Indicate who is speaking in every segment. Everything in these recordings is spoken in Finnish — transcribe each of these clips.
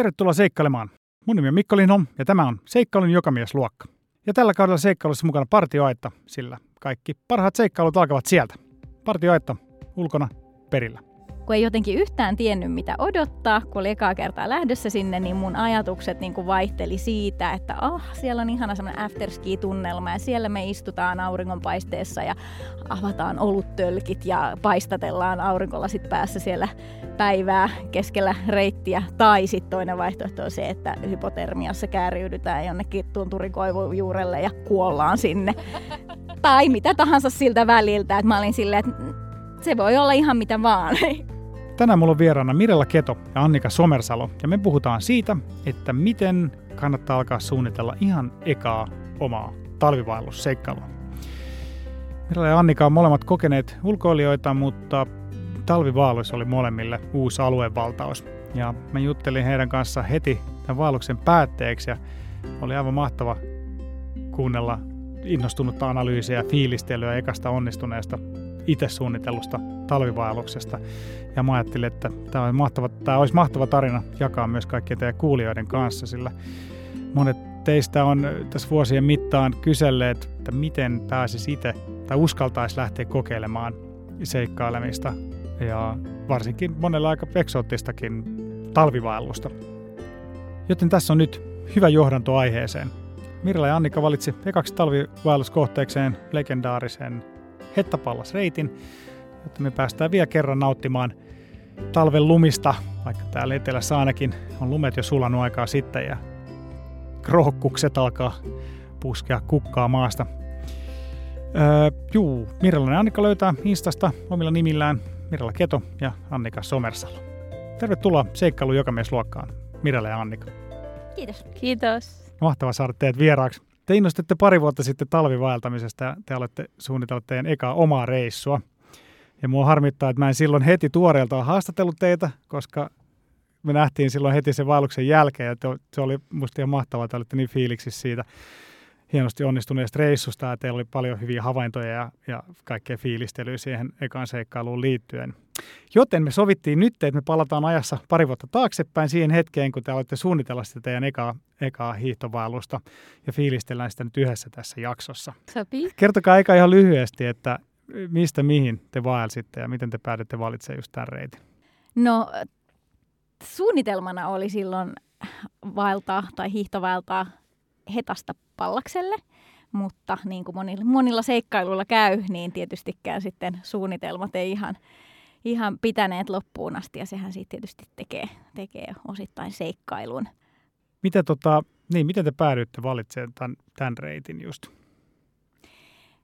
Speaker 1: Tervetuloa seikkailemaan. Mun nimi on Mikko Lindholm ja tämä on Seikkailun jokamiesluokka. Ja tällä kaudella seikkailussa mukana partioaitta, sillä kaikki parhaat seikkailut alkavat sieltä. Partioaitta ulkona perillä
Speaker 2: kun ei jotenkin yhtään tiennyt mitä odottaa, kun oli ekaa kertaa lähdössä sinne, niin mun ajatukset niin kuin vaihteli siitä, että ah, siellä on ihana semmoinen afterski-tunnelma ja siellä me istutaan auringonpaisteessa ja avataan oluttölkit ja paistatellaan aurinkolasit päässä siellä päivää keskellä reittiä. Tai sitten toinen vaihtoehto on se, että hypotermiassa kääriydytään jonnekin tunturikoivun juurelle ja kuollaan sinne. tai mitä tahansa siltä väliltä, että mä olin silleen, että se voi olla ihan mitä vaan.
Speaker 1: Tänään mulla on vieraana Mirella Keto ja Annika Somersalo, ja me puhutaan siitä, että miten kannattaa alkaa suunnitella ihan ekaa omaa talvivaellusseikkailua. Mirella ja Annika on molemmat kokeneet ulkoilijoita, mutta talvivaellus oli molemmille uusi aluevaltaus. Ja mä juttelin heidän kanssa heti tämän vaelluksen päätteeksi ja oli aivan mahtava kuunnella innostunutta analyysiä ja fiilistelyä ekasta onnistuneesta itse suunnitellusta talvivaelluksesta. Ja mä ajattelin, että tämä olisi mahtava, tämä olisi mahtava tarina jakaa myös kaikkien teidän kuulijoiden kanssa, sillä monet teistä on tässä vuosien mittaan kyselleet, että miten pääsisi itse tai uskaltaisi lähteä kokeilemaan seikkailemista ja varsinkin monella aika eksoottistakin talvivaellusta. Joten tässä on nyt hyvä johdanto aiheeseen. Mirla ja Annika valitsi ekaksi talvivaelluskohteekseen legendaarisen Hettapallas-reitin, jotta me päästään vielä kerran nauttimaan talven lumista, vaikka täällä etelässä ainakin on lumet jo sulanut aikaa sitten ja krohkukset alkaa puskea kukkaa maasta. Öö, juu, ja Annika löytää Instasta omilla nimillään Mirella Keto ja Annika Somersalo. Tervetuloa seikkailu jokamiesluokkaan, Mirella ja Annika.
Speaker 2: Kiitos.
Speaker 3: Kiitos.
Speaker 1: Mahtavaa saada teidät vieraaksi. Te innostitte pari vuotta sitten talvivaeltamisesta ja te olette suunnitellut teidän ekaa omaa reissua. Ja mua harmittaa, että mä en silloin heti tuoreeltaan haastatellut teitä, koska me nähtiin silloin heti sen vaelluksen jälkeen ja te, se oli musta ihan mahtavaa, että olitte niin fiiliksissä siitä hienosti onnistuneesta reissusta ja teillä oli paljon hyviä havaintoja ja, ja kaikkea fiilistelyä siihen ekaan seikkailuun liittyen. Joten me sovittiin nyt, että me palataan ajassa pari vuotta taaksepäin siihen hetkeen, kun te aloitte suunnitella sitä teidän ekaa, ekaa hiihtovaellusta ja fiilistellään sitä nyt yhdessä tässä jaksossa.
Speaker 3: Sopii.
Speaker 1: Kertokaa eka ihan lyhyesti, että mistä mihin te vaelsitte ja miten te päädytte valitsemaan just tämän reitin?
Speaker 2: No suunnitelmana oli silloin vaeltaa tai hiihtovaeltaa Hetasta Pallakselle, mutta niin kuin monilla, monilla seikkailuilla käy, niin tietystikään sitten suunnitelmat ei ihan, ihan pitäneet loppuun asti ja sehän siitä tietysti tekee, tekee osittain seikkailun.
Speaker 1: Miten, tota, niin, miten te päädyitte valitsemaan tämän, tämän reitin just?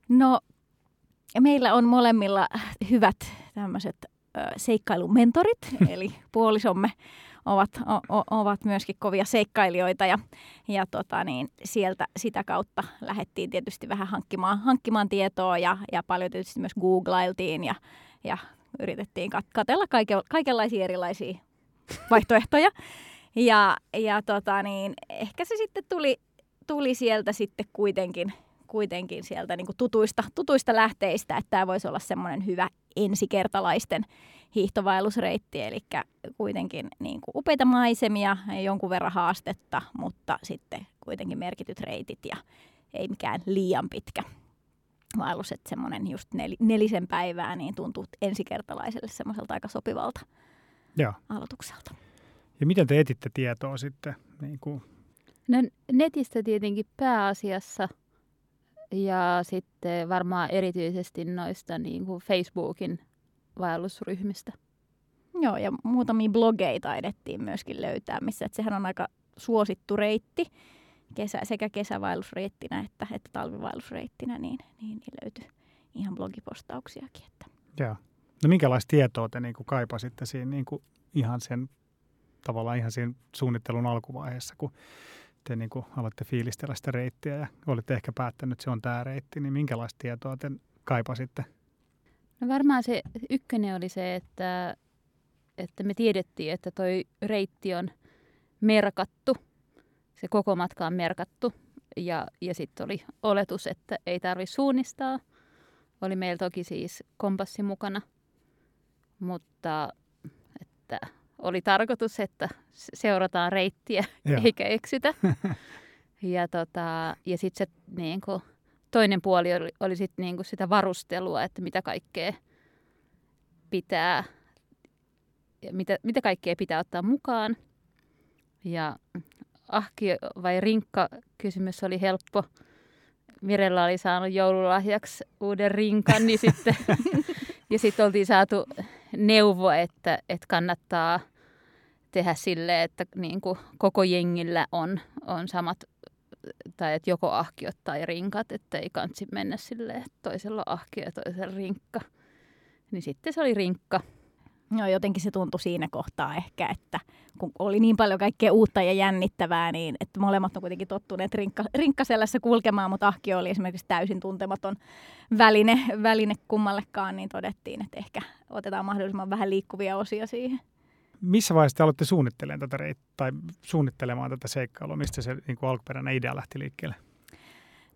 Speaker 2: No meillä on molemmilla hyvät tämmöiset seikkailumentorit, eli puolisomme ovat, o, ovat myöskin kovia seikkailijoita ja, ja tota niin, sieltä sitä kautta lähdettiin tietysti vähän hankkimaan, hankkimaan tietoa ja, ja paljon tietysti myös googlailtiin ja, ja yritettiin kat- katella kaike, kaikenlaisia erilaisia vaihtoehtoja. Ja, ja tota niin, ehkä se sitten tuli, tuli sieltä sitten kuitenkin, kuitenkin sieltä niin kuin tutuista, tutuista lähteistä, että tämä voisi olla semmoinen hyvä ensikertalaisten hiihtovaellusreitti, eli kuitenkin niin kuin upeita maisemia jonkun verran haastetta, mutta sitten kuitenkin merkityt reitit ja ei mikään liian pitkä vaellus, että semmoinen just nel, nelisen päivää niin tuntuu ensikertalaiselle semmoiselta aika sopivalta Joo. aloitukselta.
Speaker 1: Ja miten te etitte tietoa sitten? Niin kuin?
Speaker 3: No netistä tietenkin pääasiassa ja sitten varmaan erityisesti noista niin kuin Facebookin vaellusryhmistä.
Speaker 2: Joo, ja muutamia blogeja taidettiin myöskin löytää, missä että sehän on aika suosittu reitti kesä, sekä kesävaellusreittinä että, että talvivaellusreittinä, niin, niin, niin löytyi ihan blogipostauksiakin. Että.
Speaker 1: Joo. No minkälaista tietoa te niin kuin kaipasitte siinä niin kuin ihan sen tavallaan ihan siinä suunnittelun alkuvaiheessa, kun te niin kuin aloitte fiilistellä sitä reittiä ja olitte ehkä päättänyt, että se on tämä reitti, niin minkälaista tietoa te kaipasitte?
Speaker 3: No varmaan se ykkönen oli se, että, että me tiedettiin, että toi reitti on merkattu. Se koko matka on merkattu. Ja, ja sitten oli oletus, että ei tarvi suunnistaa. Oli meillä toki siis kompassi mukana. Mutta että oli tarkoitus, että seurataan reittiä
Speaker 1: Joo.
Speaker 3: eikä eksytä. ja tota, ja sitten se niin kuin, toinen puoli oli, oli sit niin kuin sitä varustelua, että mitä kaikkea pitää, mitä, mitä kaikkea pitää ottaa mukaan. Ja ahki vai rinkka kysymys oli helppo. Mirella oli saanut joululahjaksi uuden rinkan, niin sitten, ja sitten oltiin saatu neuvo, että, että kannattaa tehdä sille, että niin kuin koko jengillä on, on samat, tai että joko ahkiot tai rinkat, että ei kansi mennä silleen, että toisella on ahkio ja toisella rinkka. Niin sitten se oli rinkka.
Speaker 2: No jotenkin se tuntui siinä kohtaa ehkä, että kun oli niin paljon kaikkea uutta ja jännittävää, niin että molemmat on kuitenkin tottuneet rinkka, rinkkaselässä kulkemaan, mutta ahkio oli esimerkiksi täysin tuntematon väline, väline kummallekaan, niin todettiin, että ehkä otetaan mahdollisimman vähän liikkuvia osia siihen.
Speaker 1: Missä vaiheessa te aloitte suunnittelemaan tätä reit- tai suunnittelemaan tätä seikkailua? Mistä se niin kuin alkuperäinen idea lähti liikkeelle?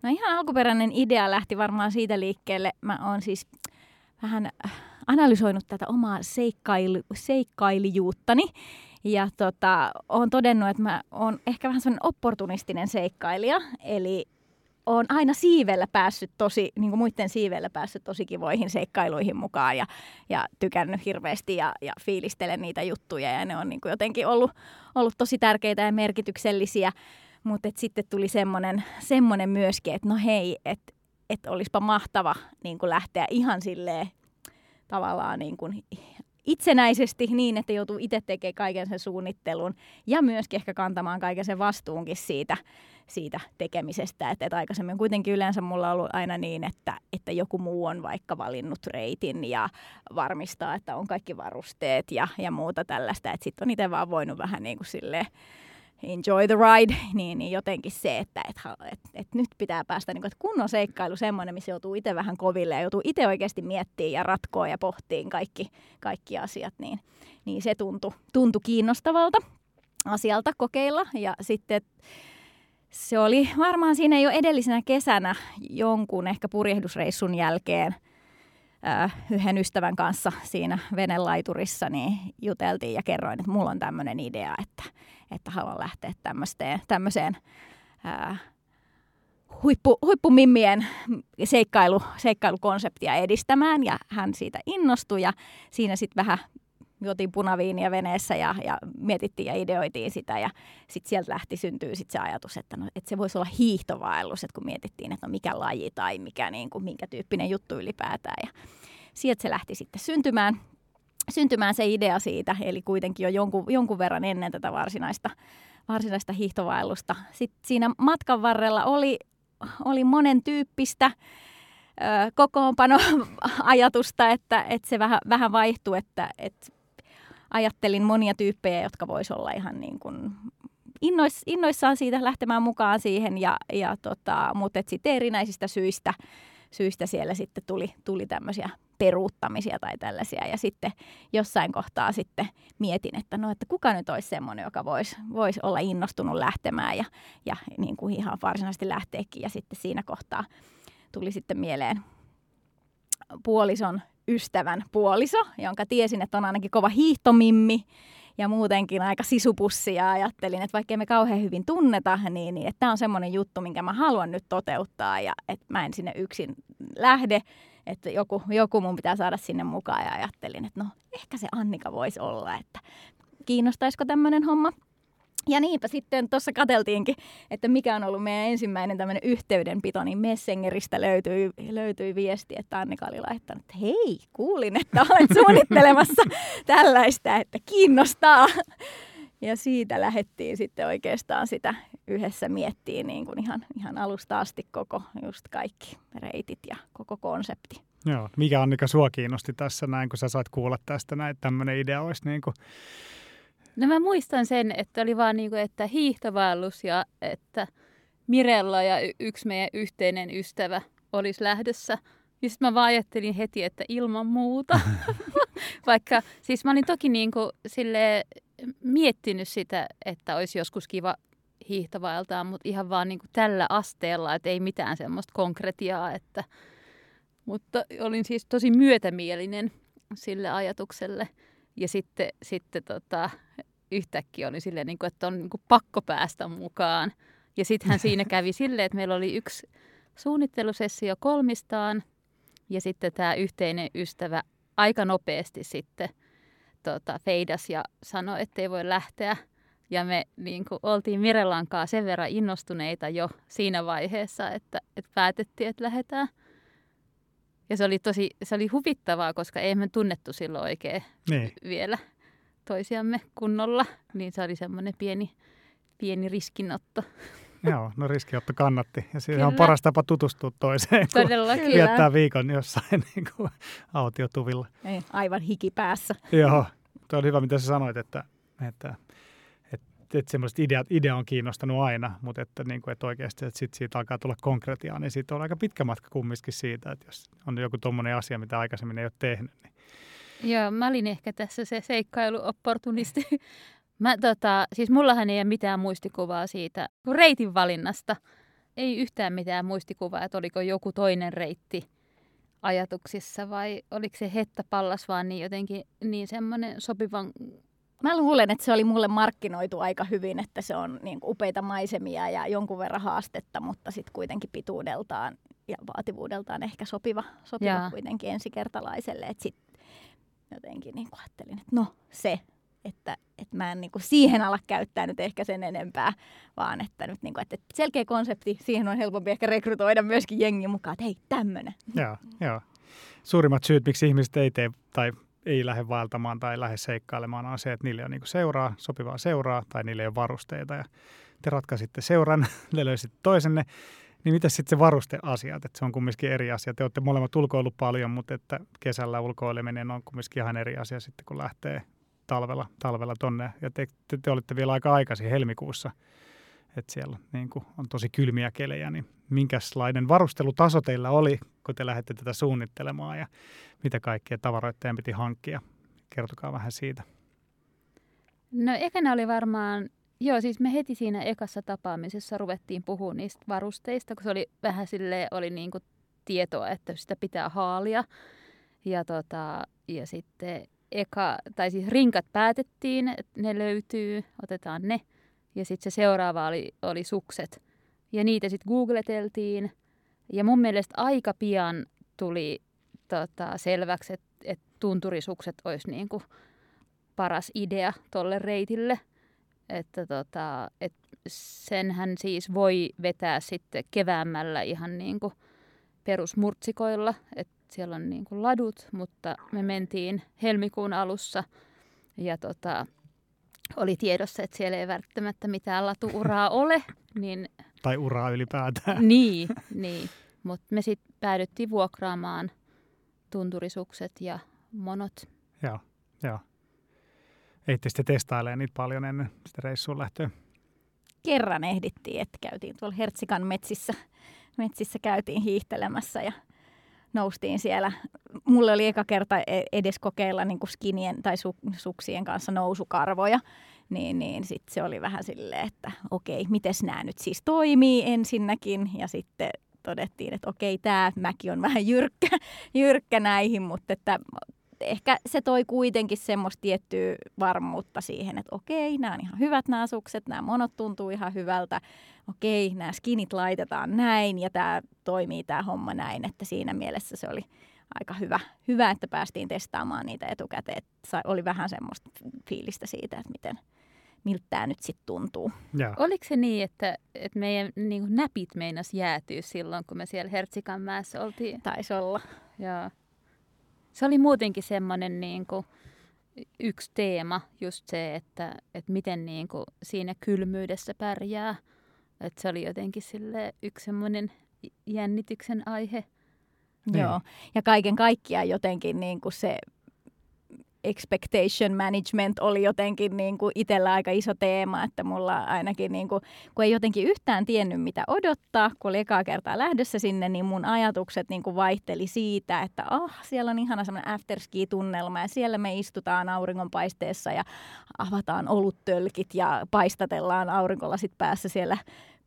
Speaker 2: No ihan alkuperäinen idea lähti varmaan siitä liikkeelle. Mä oon siis vähän analysoinut tätä omaa seikkailu, seikkailijuuttani. Ja tota, olen todennut, että mä oon ehkä vähän sellainen opportunistinen seikkailija. Eli on aina siivellä päässyt tosi, niin kuin muiden siivellä päässyt tosi kivoihin seikkailuihin mukaan ja, ja tykännyt hirveästi ja, ja fiilistelen niitä juttuja ja ne on niin kuin jotenkin ollut, ollut tosi tärkeitä ja merkityksellisiä. Mutta sitten tuli semmoinen, semmoinen myöskin, että no hei, että et olisipa mahtava niin kuin lähteä ihan silleen tavallaan niin kuin itsenäisesti niin, että joutuu itse tekemään kaiken sen suunnittelun ja myöskin ehkä kantamaan kaiken sen vastuunkin siitä, siitä tekemisestä. Että, että aikaisemmin kuitenkin yleensä mulla on ollut aina niin, että, että joku muu on vaikka valinnut reitin ja varmistaa, että on kaikki varusteet ja, ja muuta tällaista. Että sitten on itse vaan voinut vähän niin kuin silleen enjoy the ride, niin, niin jotenkin se, että et, et, et nyt pitää päästä niin kuin, että kunnon seikkailu semmoinen, missä joutuu itse vähän koville ja joutuu itse oikeasti miettimään ja ratkoa ja pohtiin kaikki, kaikki asiat, niin, niin se tuntui, tuntui kiinnostavalta asialta kokeilla. Ja sitten se oli varmaan siinä jo edellisenä kesänä jonkun ehkä purjehdusreissun jälkeen äh, yhden ystävän kanssa siinä venelaiturissa, niin juteltiin ja kerroin, että mulla on tämmöinen idea, että, että haluan lähteä tämmöiseen, ää, huippu, huippumimmien seikkailu, seikkailukonseptia edistämään. Ja hän siitä innostui ja siinä sitten vähän juotiin punaviiniä veneessä ja, ja mietittiin ja ideoitiin sitä. Ja sitten sieltä lähti syntyy sit se ajatus, että, no, että se voisi olla hiihtovaellus, että kun mietittiin, että no mikä laji tai mikä, niin kuin, minkä tyyppinen juttu ylipäätään. Ja sieltä se lähti sitten syntymään syntymään se idea siitä, eli kuitenkin jo jonkun, jonkun verran ennen tätä varsinaista, varsinaista hiihtovaellusta. Sitten siinä matkan varrella oli, oli monen tyyppistä kokoonpano-ajatusta, että, että se vähän, vähän vaihtui, että, että ajattelin monia tyyppejä, jotka vois olla ihan niin kuin innois, innoissaan siitä lähtemään mukaan siihen, ja, ja tota, mutta sitten erinäisistä syistä, syistä siellä sitten tuli, tuli tämmöisiä peruuttamisia tai tällaisia. Ja sitten jossain kohtaa sitten mietin, että no, että kuka nyt olisi semmoinen, joka voisi vois olla innostunut lähtemään ja, ja niin kuin ihan varsinaisesti lähteekin. Ja sitten siinä kohtaa tuli sitten mieleen puolison ystävän puoliso, jonka tiesin, että on ainakin kova hiihtomimmi ja muutenkin aika sisupussi ja ajattelin, että vaikka me kauhean hyvin tunneta, niin, niin että tämä on semmoinen juttu, minkä mä haluan nyt toteuttaa ja että mä en sinne yksin lähde, että joku, joku mun pitää saada sinne mukaan ja ajattelin, että no ehkä se Annika voisi olla, että kiinnostaisiko tämmöinen homma. Ja niinpä sitten tuossa kateltiinkin, että mikä on ollut meidän ensimmäinen tämmöinen yhteydenpito, niin Messengeristä löytyi, löytyi viesti, että Annika oli laittanut, että hei, kuulin, että olet suunnittelemassa tällaista, että kiinnostaa. Ja siitä lähdettiin sitten oikeastaan sitä yhdessä miettiin niin kuin ihan, ihan alusta asti koko just kaikki reitit ja koko konsepti.
Speaker 1: Joo, mikä Annika sua kiinnosti tässä näin, kun sä saat kuulla tästä näin, että tämmöinen idea olisi niin kuin
Speaker 3: No mä muistan sen, että oli vaan niinku, että hiihtovaellus ja että Mirella ja y- yksi meidän yhteinen ystävä olisi lähdössä. Ja sitten mä vaan ajattelin heti, että ilman muuta. Vaikka siis mä olin toki niinku sille miettinyt sitä, että olisi joskus kiva hiihtovaeltaa, mutta ihan vaan niinku tällä asteella, että ei mitään semmoista konkretiaa. Että, mutta olin siis tosi myötämielinen sille ajatukselle. Ja sitten, sitten tota, yhtäkkiä oli silleen, niin kuin, että on niin kuin pakko päästä mukaan. Ja sittenhän siinä kävi silleen, että meillä oli yksi suunnittelusessio kolmistaan ja sitten tämä yhteinen ystävä aika nopeasti sitten tota, feidas ja sanoi, että ei voi lähteä. Ja me niin kuin, oltiin Mirellankaa sen verran innostuneita jo siinä vaiheessa, että, että päätettiin, että lähdetään. Ja se oli tosi se oli huvittavaa, koska ei me tunnettu silloin oikein niin. vielä toisiamme kunnolla. Niin se oli semmoinen pieni, pieni riskinotto.
Speaker 1: Joo, no riskiotto kannatti. Ja siinä on paras tapa tutustua toiseen,
Speaker 3: Todellakin.
Speaker 1: kun viettää viikon jossain niin kuin autiotuvilla.
Speaker 2: Ei, aivan hiki päässä.
Speaker 1: Joo, tuo on hyvä, mitä sä sanoit, että, että, että, että semmoiset ideat, idea on kiinnostanut aina, mutta että, niin kuin, että oikeasti että sit siitä alkaa tulla konkretiaa, niin siitä on aika pitkä matka kumminkin siitä, että jos on joku tuommoinen asia, mitä aikaisemmin ei ole tehnyt. Niin.
Speaker 3: Joo, mä olin ehkä tässä se seikkailuopportunisti. Mä, tota, siis mullahan ei ole mitään muistikuvaa siitä reitin valinnasta. Ei yhtään mitään muistikuvaa, että oliko joku toinen reitti ajatuksissa vai oliko se Hetta Pallas vaan niin jotenkin niin semmoinen sopivan...
Speaker 2: Mä luulen, että se oli mulle markkinoitu aika hyvin, että se on niin upeita maisemia ja jonkun verran haastetta, mutta sitten kuitenkin pituudeltaan ja vaativuudeltaan ehkä sopiva, sopiva kuitenkin ensikertalaiselle. Että sitten jotenkin niin ajattelin, että no se, että, että mä en niin kuin siihen ala käyttää nyt ehkä sen enempää, vaan että nyt niin kuin, että selkeä konsepti, siihen on helpompi ehkä rekrytoida myöskin jengi mukaan, että hei, tämmöinen.
Speaker 1: Joo, joo. Suurimmat syyt, miksi ihmiset ei tee tai ei lähde vaeltamaan tai lähde seikkailemaan, on se, että niille on niin seuraa, sopivaa seuraa tai niille ei ole varusteita. Ja te ratkaisitte seuran, te löysitte toisenne. Niin mitä sitten se varusteasiat? Että se on kumminkin eri asia. Te olette molemmat ulkoillut paljon, mutta että kesällä ulkoileminen on kumminkin ihan eri asia sitten, kun lähtee talvella, talvella tonne. Ja te, te, te olitte vielä aika aikaisin helmikuussa, että siellä niin kuin on tosi kylmiä kelejä, niin minkälainen varustelutaso teillä oli, kun te lähdette tätä suunnittelemaan ja mitä kaikkea tavaroita piti hankkia? Kertokaa vähän siitä.
Speaker 3: No ekana oli varmaan, joo siis me heti siinä ekassa tapaamisessa ruvettiin puhua niistä varusteista, kun se oli vähän sille oli niin kuin tietoa, että sitä pitää haalia. Ja, tota, ja sitten eka, tai siis rinkat päätettiin, että ne löytyy, otetaan ne. Ja sitten se seuraava oli, oli sukset. Ja niitä sitten googleteltiin. Ja mun mielestä aika pian tuli tota, selväksi, että et tunturisukset olisi niinku paras idea tolle reitille. Että tota, et senhän siis voi vetää sitten keväämällä ihan niinku perusmurtsikoilla. Että siellä on niin kuin ladut, mutta me mentiin helmikuun alussa ja tota, oli tiedossa, että siellä ei välttämättä mitään latuuraa ole. Niin,
Speaker 1: tai uraa ylipäätään.
Speaker 3: Niin, niin. mutta me sitten päädyttiin vuokraamaan tunturisukset ja monot.
Speaker 1: Joo, joo. Eitte sitten testailemaan niitä paljon ennen sitä reissuun lähtöä?
Speaker 2: Kerran ehdittiin, että käytiin tuolla Hertsikan metsissä, metsissä käytiin hiihtelemässä ja noustiin siellä. Mulle oli eka kerta e- edes kokeilla niin kuin skinien tai su- suksien kanssa nousukarvoja. Niin, niin sitten se oli vähän silleen, että okei, miten nämä nyt siis toimii ensinnäkin. Ja sitten todettiin, että okei, tämä mäki on vähän jyrkkä, jyrkkä näihin, mutta että ehkä se toi kuitenkin semmoista tiettyä varmuutta siihen, että okei, nämä on ihan hyvät nämä sukset, nämä monot tuntuu ihan hyvältä, okei, nämä skinit laitetaan näin ja tämä toimii tämä homma näin, että siinä mielessä se oli aika hyvä, hyvä että päästiin testaamaan niitä etukäteen, että oli vähän semmoista fiilistä siitä, että miten, miltä tämä nyt sitten tuntuu.
Speaker 3: Ja. Oliko se niin, että, että meidän niin näpit meinas jäätyä silloin, kun me siellä Hertsikan mäessä oltiin?
Speaker 2: Taisi olla.
Speaker 3: Joo. Se oli muutenkin semmoinen niin kuin yksi teema, just se, että, että miten niin kuin siinä kylmyydessä pärjää. Että se oli jotenkin sille yksi semmoinen jännityksen aihe.
Speaker 2: Niin. Joo, ja kaiken kaikkiaan jotenkin niin kuin se expectation management oli jotenkin niin kuin itsellä aika iso teema, että mulla ainakin niin kuin, kun ei jotenkin yhtään tiennyt mitä odottaa, kun oli ekaa kertaa lähdössä sinne, niin mun ajatukset niin kuin vaihteli siitä, että ah, siellä on ihana semmoinen afterski-tunnelma ja siellä me istutaan auringonpaisteessa ja avataan oluttölkit ja paistatellaan aurinkolasit päässä siellä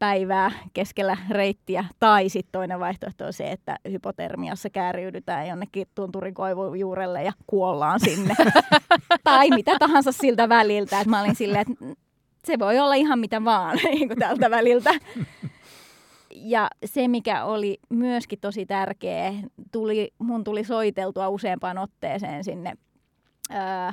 Speaker 2: päivää keskellä reittiä. Tai sitten toinen vaihtoehto on se, että hypotermiassa kääriydytään jonnekin tunturikoivun juurelle ja kuollaan sinne. tai mitä tahansa siltä väliltä. Et mä olin silleen, että se voi olla ihan mitä vaan niin kuin tältä väliltä. Ja se, mikä oli myöskin tosi tärkeä, tuli, mun tuli soiteltua useampaan otteeseen sinne ää,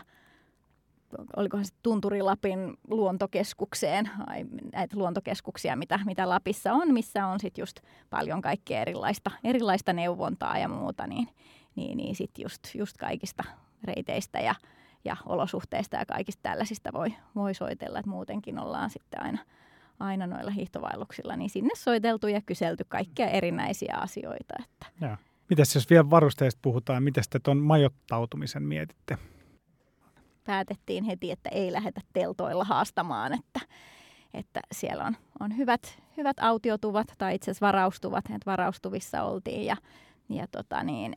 Speaker 2: olikohan se Tunturilapin luontokeskukseen, ai, näitä luontokeskuksia, mitä, mitä Lapissa on, missä on sitten just paljon kaikkea erilaista, erilaista neuvontaa ja muuta, niin, niin, niin sitten just, just kaikista reiteistä ja, ja olosuhteista ja kaikista tällaisista voi, voi soitella, että muutenkin ollaan sitten aina, aina noilla hiihtovaelluksilla, niin sinne soiteltu ja kyselty kaikkia erinäisiä asioita. Että.
Speaker 1: Mitäs jos vielä varusteista puhutaan, miten te tuon majoittautumisen mietitte?
Speaker 2: Päätettiin heti, että ei lähdetä teltoilla haastamaan, että, että siellä on, on hyvät, hyvät autiotuvat tai itse asiassa varaustuvat, että varaustuvissa oltiin ja, ja tota niin,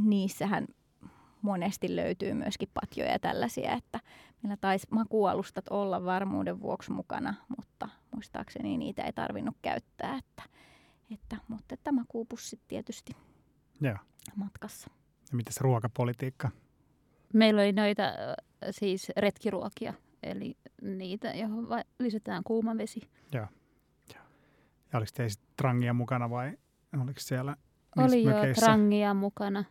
Speaker 2: niissähän monesti löytyy myöskin patjoja ja tällaisia, että meillä taisi makualustat olla varmuuden vuoksi mukana, mutta muistaakseni niitä ei tarvinnut käyttää, että, että, mutta että makuupussit tietysti
Speaker 1: Joo.
Speaker 2: matkassa.
Speaker 1: Ja mitäs ruokapolitiikka?
Speaker 3: Meillä oli noita siis retkiruokia, eli niitä, johon lisätään kuuma vesi.
Speaker 1: Joo. Ja oliko teistä trangia mukana vai oliko siellä
Speaker 3: Oli jo
Speaker 1: mökeissä?
Speaker 3: trangia mukana.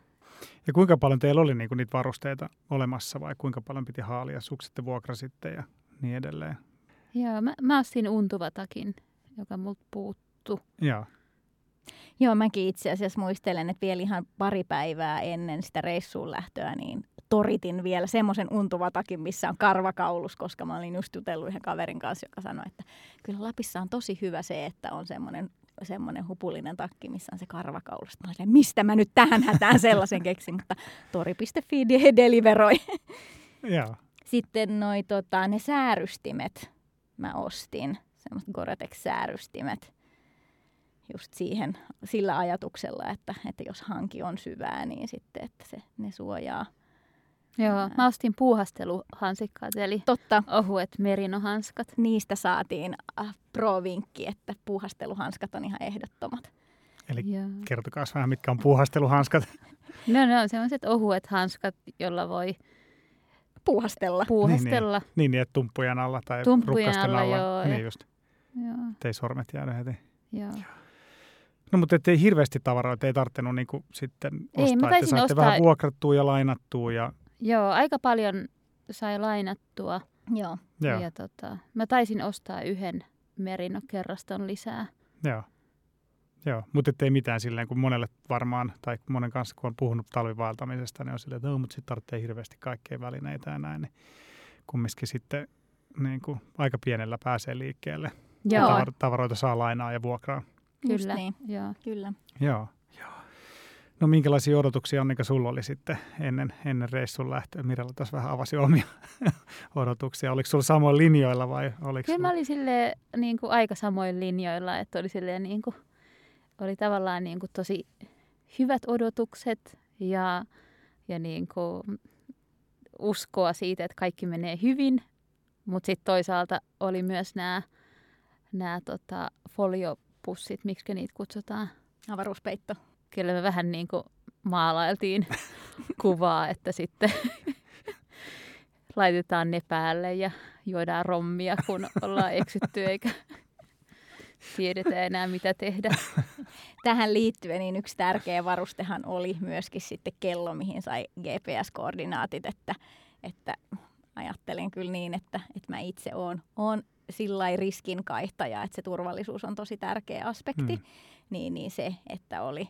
Speaker 1: Ja kuinka paljon teillä oli niinku niitä varusteita olemassa vai kuinka paljon piti haalia, sukset vuokrasitte ja niin edelleen?
Speaker 3: Joo, mä, mä ostin untuvatakin, joka multa puuttu.
Speaker 1: Joo.
Speaker 2: Joo, mäkin itse asiassa muistelen, että vielä ihan pari päivää ennen sitä reissuun lähtöä, niin toritin vielä semmoisen untuvatakin, missä on karvakaulus, koska mä olin just jutellut yhden kaverin kanssa, joka sanoi, että kyllä Lapissa on tosi hyvä se, että on semmoinen semmoinen hupullinen takki, missä on se karvakaulus. Mä olin, mistä mä nyt tähän hätään sellaisen keksin, mutta tori.fi deliveroi.
Speaker 1: Joo.
Speaker 2: Sitten noi, tota, ne säärystimet mä ostin, semmoiset Gore-Tex-säärystimet just siihen, sillä ajatuksella, että, että jos hanki on syvää, niin sitten, että se, ne suojaa.
Speaker 3: Joo, mä ostin puuhasteluhansikkaat, eli
Speaker 2: Totta,
Speaker 3: ohuet merinohanskat.
Speaker 2: niistä saatiin äh, pro-vinkki, että puuhasteluhanskat on ihan ehdottomat.
Speaker 1: Eli
Speaker 3: Joo.
Speaker 1: kertokaa vähän, mitkä on puuhasteluhanskat.
Speaker 3: No ne on sellaiset ohuet hanskat, jolla voi
Speaker 2: Puuhastella.
Speaker 3: puuhastella.
Speaker 1: Niin, niin, että tumppujen alla tai
Speaker 3: Tumppujen
Speaker 1: rukkasten
Speaker 3: alla,
Speaker 1: alla.
Speaker 3: joo,
Speaker 1: Niin just,
Speaker 3: Joo,
Speaker 1: ettei sormet jäänyt heti.
Speaker 3: joo.
Speaker 1: No mutta ettei hirveästi tavaroita, ei tarvinnut niinku sitten
Speaker 3: Ei,
Speaker 1: ostaa,
Speaker 3: mä
Speaker 1: että saitte
Speaker 3: ostaa-
Speaker 1: vähän vuokrattua ja lainattua ja
Speaker 3: Joo, aika paljon sai lainattua.
Speaker 2: Joo.
Speaker 1: joo,
Speaker 3: Ja tota, mä taisin ostaa yhden merinokerraston lisää.
Speaker 1: joo. Joo, mutta ettei mitään silleen, kun monelle varmaan, tai monen kanssa kun on puhunut talvivaeltamisesta, niin on silleen, että no, mutta sitten tarvitsee hirveästi kaikkea välineitä ja näin, niin kumminkin sitten niin kuin, aika pienellä pääsee liikkeelle.
Speaker 3: Joo,
Speaker 1: tavar- tavaroita saa lainaa ja vuokraa.
Speaker 2: Just
Speaker 3: kyllä.
Speaker 2: niin.
Speaker 3: Joo.
Speaker 2: Kyllä.
Speaker 1: Joo. No minkälaisia odotuksia Annika sulla oli sitten ennen, ennen reissun lähtöä? Mirella tässä vähän avasi omia odotuksia. Oliko sulla samoin linjoilla vai oliko
Speaker 3: Kyllä
Speaker 1: sulla...
Speaker 3: mä olin silleen, niin kuin aika samoin linjoilla, että oli, silleen, niin kuin, oli tavallaan niin kuin, tosi hyvät odotukset ja, ja niin kuin, uskoa siitä, että kaikki menee hyvin. Mutta sitten toisaalta oli myös nämä nämä tota, foliopussit, miksi niitä kutsutaan.
Speaker 2: Avaruuspeitto.
Speaker 3: Kyllä me vähän niin kuin maalailtiin kuvaa, että sitten laitetaan ne päälle ja juodaan rommia, kun ollaan eksytty eikä tiedetä enää mitä tehdä.
Speaker 2: Tähän liittyen niin yksi tärkeä varustehan oli myöskin sitten kello, mihin sai GPS-koordinaatit, että, että ajattelin kyllä niin, että, että mä itse oon, oon sillä riskinkaihtaja, että se turvallisuus on tosi tärkeä aspekti,
Speaker 1: Mm.
Speaker 2: niin, niin se, että oli,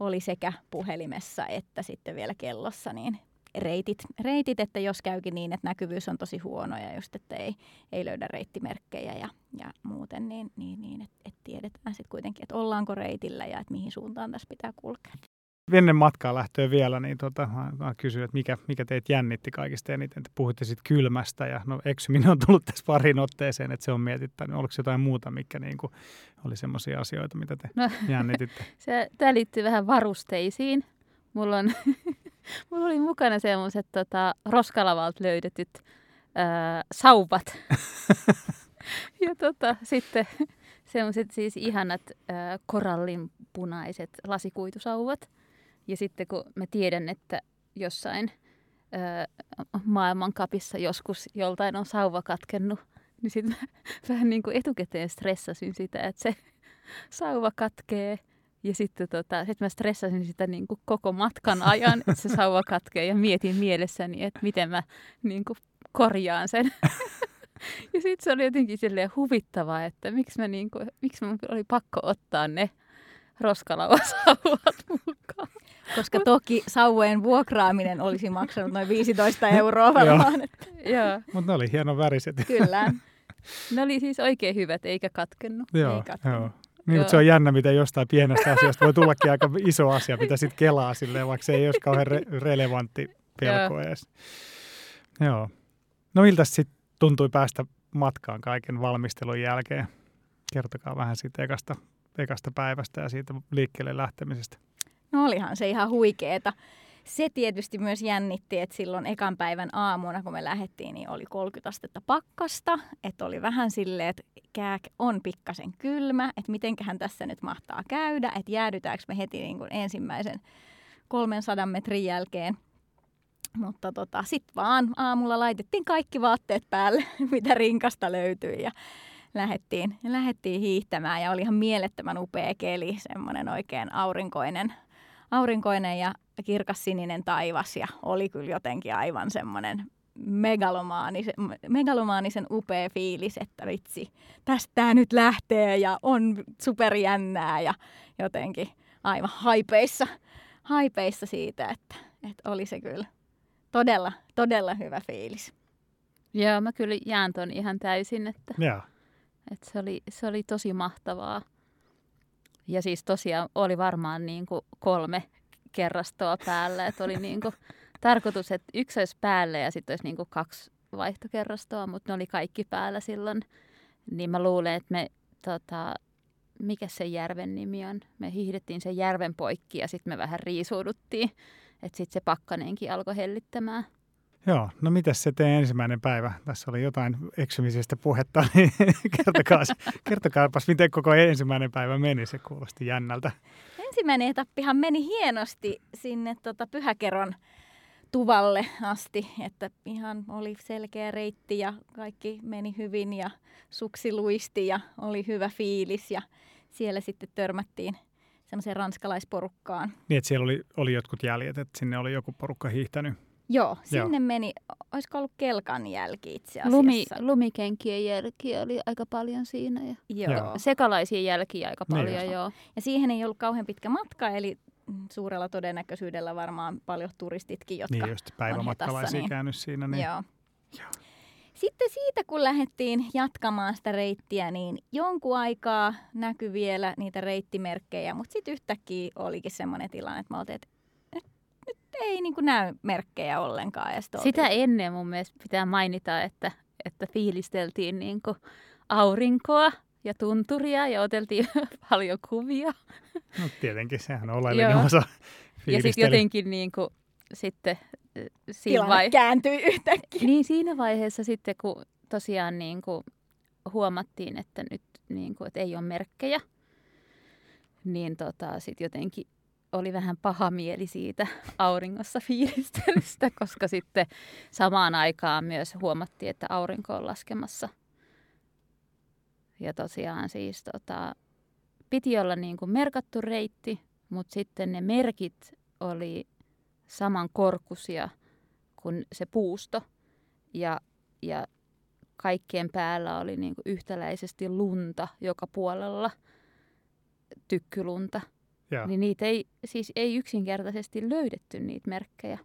Speaker 2: oli sekä puhelimessa että sitten vielä kellossa, niin reitit, reitit, että jos käykin niin, että näkyvyys on tosi huono ja just, että ei, ei löydä reittimerkkejä ja, ja muuten, niin, niin, niin että et tiedetään sitten kuitenkin, että ollaanko reitillä ja että mihin suuntaan tässä pitää kulkea.
Speaker 1: Ennen matkaa lähtöä vielä, niin tota, mä, mä kysyin, että mikä, mikä teitä jännitti kaikista eniten. Te puhuitte sitten kylmästä ja no eksyminen on tullut tässä parin otteeseen, että se on mietittänyt. Oliko jotain muuta, mikä niin kuin, oli semmoisia asioita, mitä te
Speaker 3: No.
Speaker 1: jännititte?
Speaker 3: Se, tämä liittyy vähän varusteisiin. Mulla, on, mulla oli mukana semmoiset tota, roskalavalta löydetyt ää, sauvat. ja tota, sitten Sellaiset siis ihanat äh, korallinpunaiset lasikuitusauvat. Ja sitten kun mä tiedän, että jossain äh, maailmankapissa joskus joltain on sauva katkennut, niin sitten mä vähän niin kuin etukäteen stressasin sitä, että se sauva katkee. Ja sitten tota, sit mä stressasin sitä niin kuin koko matkan ajan, että se sauva katkee ja mietin mielessäni, että miten mä niin kuin korjaan sen. ja sitten se oli jotenkin silleen huvittavaa, että miksi, mä niin kuin, miksi mun oli pakko ottaa ne roskalauasauvat mukaan.
Speaker 2: Koska toki sauvojen vuokraaminen olisi maksanut noin 15 euroa varmaan.
Speaker 3: Joo.
Speaker 1: Mutta ne oli hieno väriset.
Speaker 2: Kyllä.
Speaker 3: Ne oli siis oikein hyvät, eikä katkennut.
Speaker 1: Joo,
Speaker 2: Ei katkennut.
Speaker 1: joo. Niin, mutta se on jännä, miten jostain pienestä asiasta voi tullakin aika iso asia, mitä sitten kelaa silleen, vaikka se ei olisi kauhean re- relevantti pelko edes. Joo. No miltä sitten tuntui päästä matkaan kaiken valmistelun jälkeen? Kertokaa vähän siitä ekasta, ekasta päivästä ja siitä liikkeelle lähtemisestä.
Speaker 2: No olihan se ihan huikeeta. Se tietysti myös jännitti, että silloin ekan päivän aamuna, kun me lähdettiin, niin oli 30 astetta pakkasta. Että oli vähän silleen, että kääk on pikkasen kylmä, että mitenköhän tässä nyt mahtaa käydä, että jäädytäänkö me heti niin kuin ensimmäisen 300 metrin jälkeen. Mutta tota, sitten vaan aamulla laitettiin kaikki vaatteet päälle, mitä rinkasta löytyi ja lähdettiin, lähdettiin hiihtämään ja oli ihan mielettömän upea keli, semmoinen oikein aurinkoinen, aurinkoinen ja kirkas sininen taivas ja oli kyllä jotenkin aivan semmoinen megalomaanisen, megalomaanisen upea fiilis, että vitsi, tästä tää nyt lähtee ja on superjännää ja jotenkin aivan haipeissa, haipeissa siitä, että, että oli se kyllä todella, todella hyvä fiilis.
Speaker 3: Joo, mä kyllä jään ton ihan täysin, että,
Speaker 1: Joo.
Speaker 3: että se, oli, se oli tosi mahtavaa. Ja siis tosiaan oli varmaan niin kuin kolme kerrastoa päällä, että oli niin kuin tarkoitus, että yksi olisi päällä ja sitten olisi niin kuin kaksi vaihtokerrastoa, mutta ne oli kaikki päällä silloin. Niin mä luulen, että me, tota, mikä se järven nimi on, me hiihdettiin sen järven poikki ja sitten me vähän riisuuduttiin. Että sitten se pakkanenkin alkoi hellittämään.
Speaker 1: Joo, no mitäs se teidän ensimmäinen päivä? Tässä oli jotain eksymisestä puhetta, niin kertokaa, kertokaapas, miten koko ensimmäinen päivä meni. Se kuulosti jännältä.
Speaker 2: Ensimmäinen etappihan meni hienosti sinne tota Pyhäkeron tuvalle asti, että ihan oli selkeä reitti ja kaikki meni hyvin ja suksi luisti ja oli hyvä fiilis ja siellä sitten törmättiin semmoiseen ranskalaisporukkaan.
Speaker 1: Niin, että siellä oli, oli jotkut jäljet, että sinne oli joku porukka hiihtänyt.
Speaker 2: Joo, sinne
Speaker 1: Joo.
Speaker 2: Meni, olisiko ollut kelkan jälki itse asiassa?
Speaker 3: Lumi, lumikenkien jälkiä oli aika paljon siinä ja
Speaker 1: Joo.
Speaker 2: Joo.
Speaker 3: Sekalaisia jälkiä aika
Speaker 1: Niin
Speaker 3: paljon,
Speaker 1: just.
Speaker 3: joo.
Speaker 2: Ja siihen ei ollut kauhean pitkä matka, eli suurella todennäköisyydellä varmaan paljon turistitkin, jotka
Speaker 1: Niin just päivämatkalaisia
Speaker 2: niin-
Speaker 1: käynyt siinä. Niin.
Speaker 2: Joo.
Speaker 1: Joo.
Speaker 2: Sitten siitä, kun lähdettiin jatkamaan sitä reittiä, niin jonkun aikaa näkyi vielä niitä reittimerkkejä, mutta sitten yhtäkkiä olikin semmoinen tilanne, että me oltiin, että ei niin näy merkkejä ollenkaan. Ja sit
Speaker 3: Sitä
Speaker 2: oltiin-
Speaker 3: ennen mun mielestä pitää mainita, että, että fiilisteltiin niin kuin aurinkoa ja tunturia ja oteltiin paljon kuvia.
Speaker 1: No, tietenkin, sehän on oleellinen
Speaker 3: Joo.
Speaker 1: osa
Speaker 3: Ja sitten
Speaker 1: fiilistelyä.
Speaker 3: jotenkin niin kuin, sitten siinä, vai...
Speaker 2: kääntyi yhtäkkiä.
Speaker 3: niin siinä vaiheessa sitten, kun tosiaan niin kuin huomattiin, että nyt niin kuin, että ei ole merkkejä, niin tota, sitten jotenkin oli vähän paha mieli siitä auringossa fiilistelystä, koska sitten samaan aikaan myös huomattiin, että aurinko on laskemassa. Ja tosiaan siis tota, piti olla niin kuin merkattu reitti, mutta sitten ne merkit oli samankorkuisia kuin se puusto. Ja, ja kaikkien päällä oli niin kuin yhtäläisesti lunta joka puolella, tykkylunta.
Speaker 1: Joo.
Speaker 3: Niin niitä ei, siis ei yksinkertaisesti löydetty niitä merkkejä.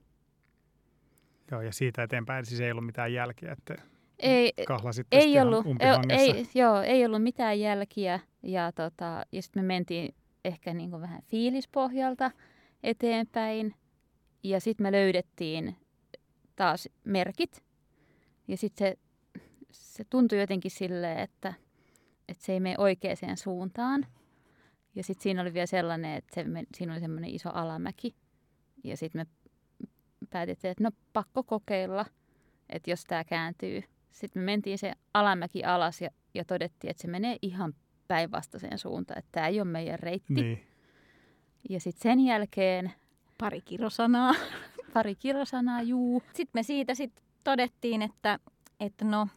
Speaker 1: Joo, ja siitä eteenpäin siis ei ollut mitään jälkiä, että
Speaker 3: Ei,
Speaker 1: kahlasit
Speaker 3: ei ollut,
Speaker 1: umpihangessa.
Speaker 3: ei, joo, ei ollut mitään jälkiä ja, tota, ja sitten me mentiin ehkä niin kuin vähän fiilispohjalta eteenpäin ja sitten me löydettiin taas merkit ja sitten se, se tuntui jotenkin silleen, että, että se ei mene oikeaan suuntaan ja sitten siinä oli vielä sellainen, että se, men- siinä oli semmoinen iso alamäki ja sitten me päätettiin, että no pakko kokeilla, että jos tämä kääntyy sitten me mentiin se alamäki alas ja, ja todettiin, että se menee ihan päinvastaiseen suuntaan, että tämä ei ole meidän reitti.
Speaker 1: Niin.
Speaker 3: Ja sitten sen jälkeen
Speaker 2: Pari kirosanaa.
Speaker 3: pari kirosanaa, juu.
Speaker 2: Sitten me siitä sit todettiin, että, että no,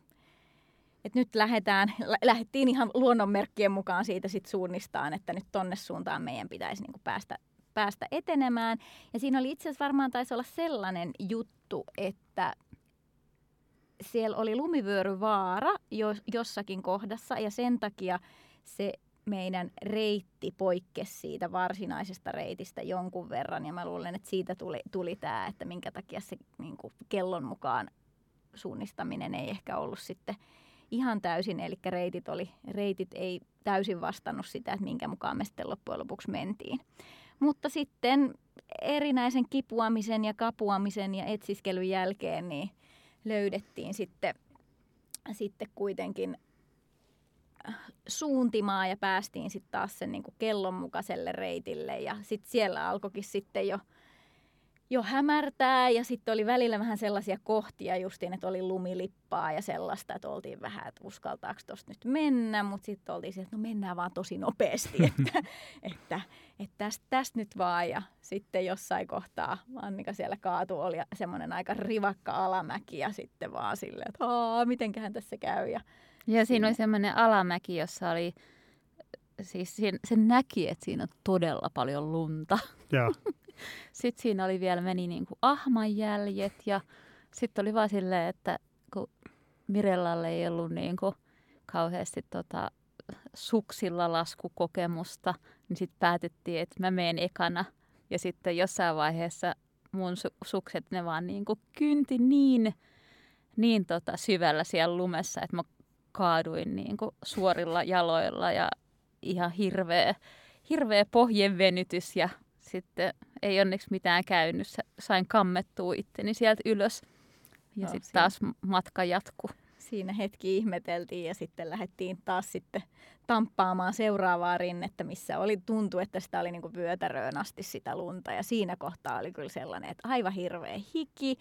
Speaker 2: että nyt lähdetään, lä- lähdettiin ihan luonnonmerkkien mukaan siitä sit suunnistaan, että nyt tonne suuntaan meidän pitäisi niinku päästä, päästä etenemään. Ja siinä oli itse asiassa varmaan taisi olla sellainen juttu, että siellä oli lumivyöryvaara jo, jossakin kohdassa ja sen takia se meidän reitti poikkesi siitä varsinaisesta reitistä jonkun verran. Ja mä luulen, että siitä tuli, tuli tämä, että minkä takia se niin kuin kellon mukaan suunnistaminen ei ehkä ollut sitten ihan täysin. Eli reitit, oli, reitit ei täysin vastannut sitä, että minkä mukaan me sitten loppujen lopuksi mentiin. Mutta sitten erinäisen kipuamisen ja kapuamisen ja etsiskelyn jälkeen niin löydettiin sitten, sitten kuitenkin suuntimaa ja päästiin sitten taas sen niin kellon mukaiselle reitille ja sitten siellä alkoikin sitten jo, jo hämärtää ja sitten oli välillä vähän sellaisia kohtia justiin, että oli lumilippaa ja sellaista, että oltiin vähän, että uskaltaako tuosta nyt mennä, mutta sitten oltiin se, että no mennään vaan tosi nopeasti, että, että, että tästä, tästä nyt vaan ja sitten jossain kohtaa Annika siellä kaatu, oli semmoinen aika rivakka alamäki ja sitten vaan silleen, että Aa, mitenköhän tässä käy ja
Speaker 3: Ja siinä oli semmoinen alamäki, jossa oli, siis siinä, se näki, että siinä on todella paljon lunta.
Speaker 1: Joo.
Speaker 3: Sitten siinä oli vielä, meni niin kuin ahmanjäljet ja sitten oli vaan silleen, että kun Mirellalle ei ollut niin kuin kauheasti tota, suksilla laskukokemusta, niin sitten päätettiin, että mä menen ekana. Ja sitten jossain vaiheessa mun su- sukset, ne vaan niin kuin kynti niin, niin tota syvällä siellä lumessa, että mä kaaduin niin kuin suorilla jaloilla ja ihan hirveä, hirveä pohjen venytys ja sitten ei onneksi mitään käynyt. Sa- Sain kammettua itteni sieltä ylös ja
Speaker 2: No,
Speaker 3: sitten taas matka jatkuu.
Speaker 2: siinä hetki ihmeteltiin ja sitten lähdettiin taas sitten tamppaamaan seuraavaa rinnettä, missä oli tuntu, että sitä oli niinku vyötäröön asti sitä lunta. Ja siinä kohtaa oli kyllä sellainen, että aivan hirveä hiki.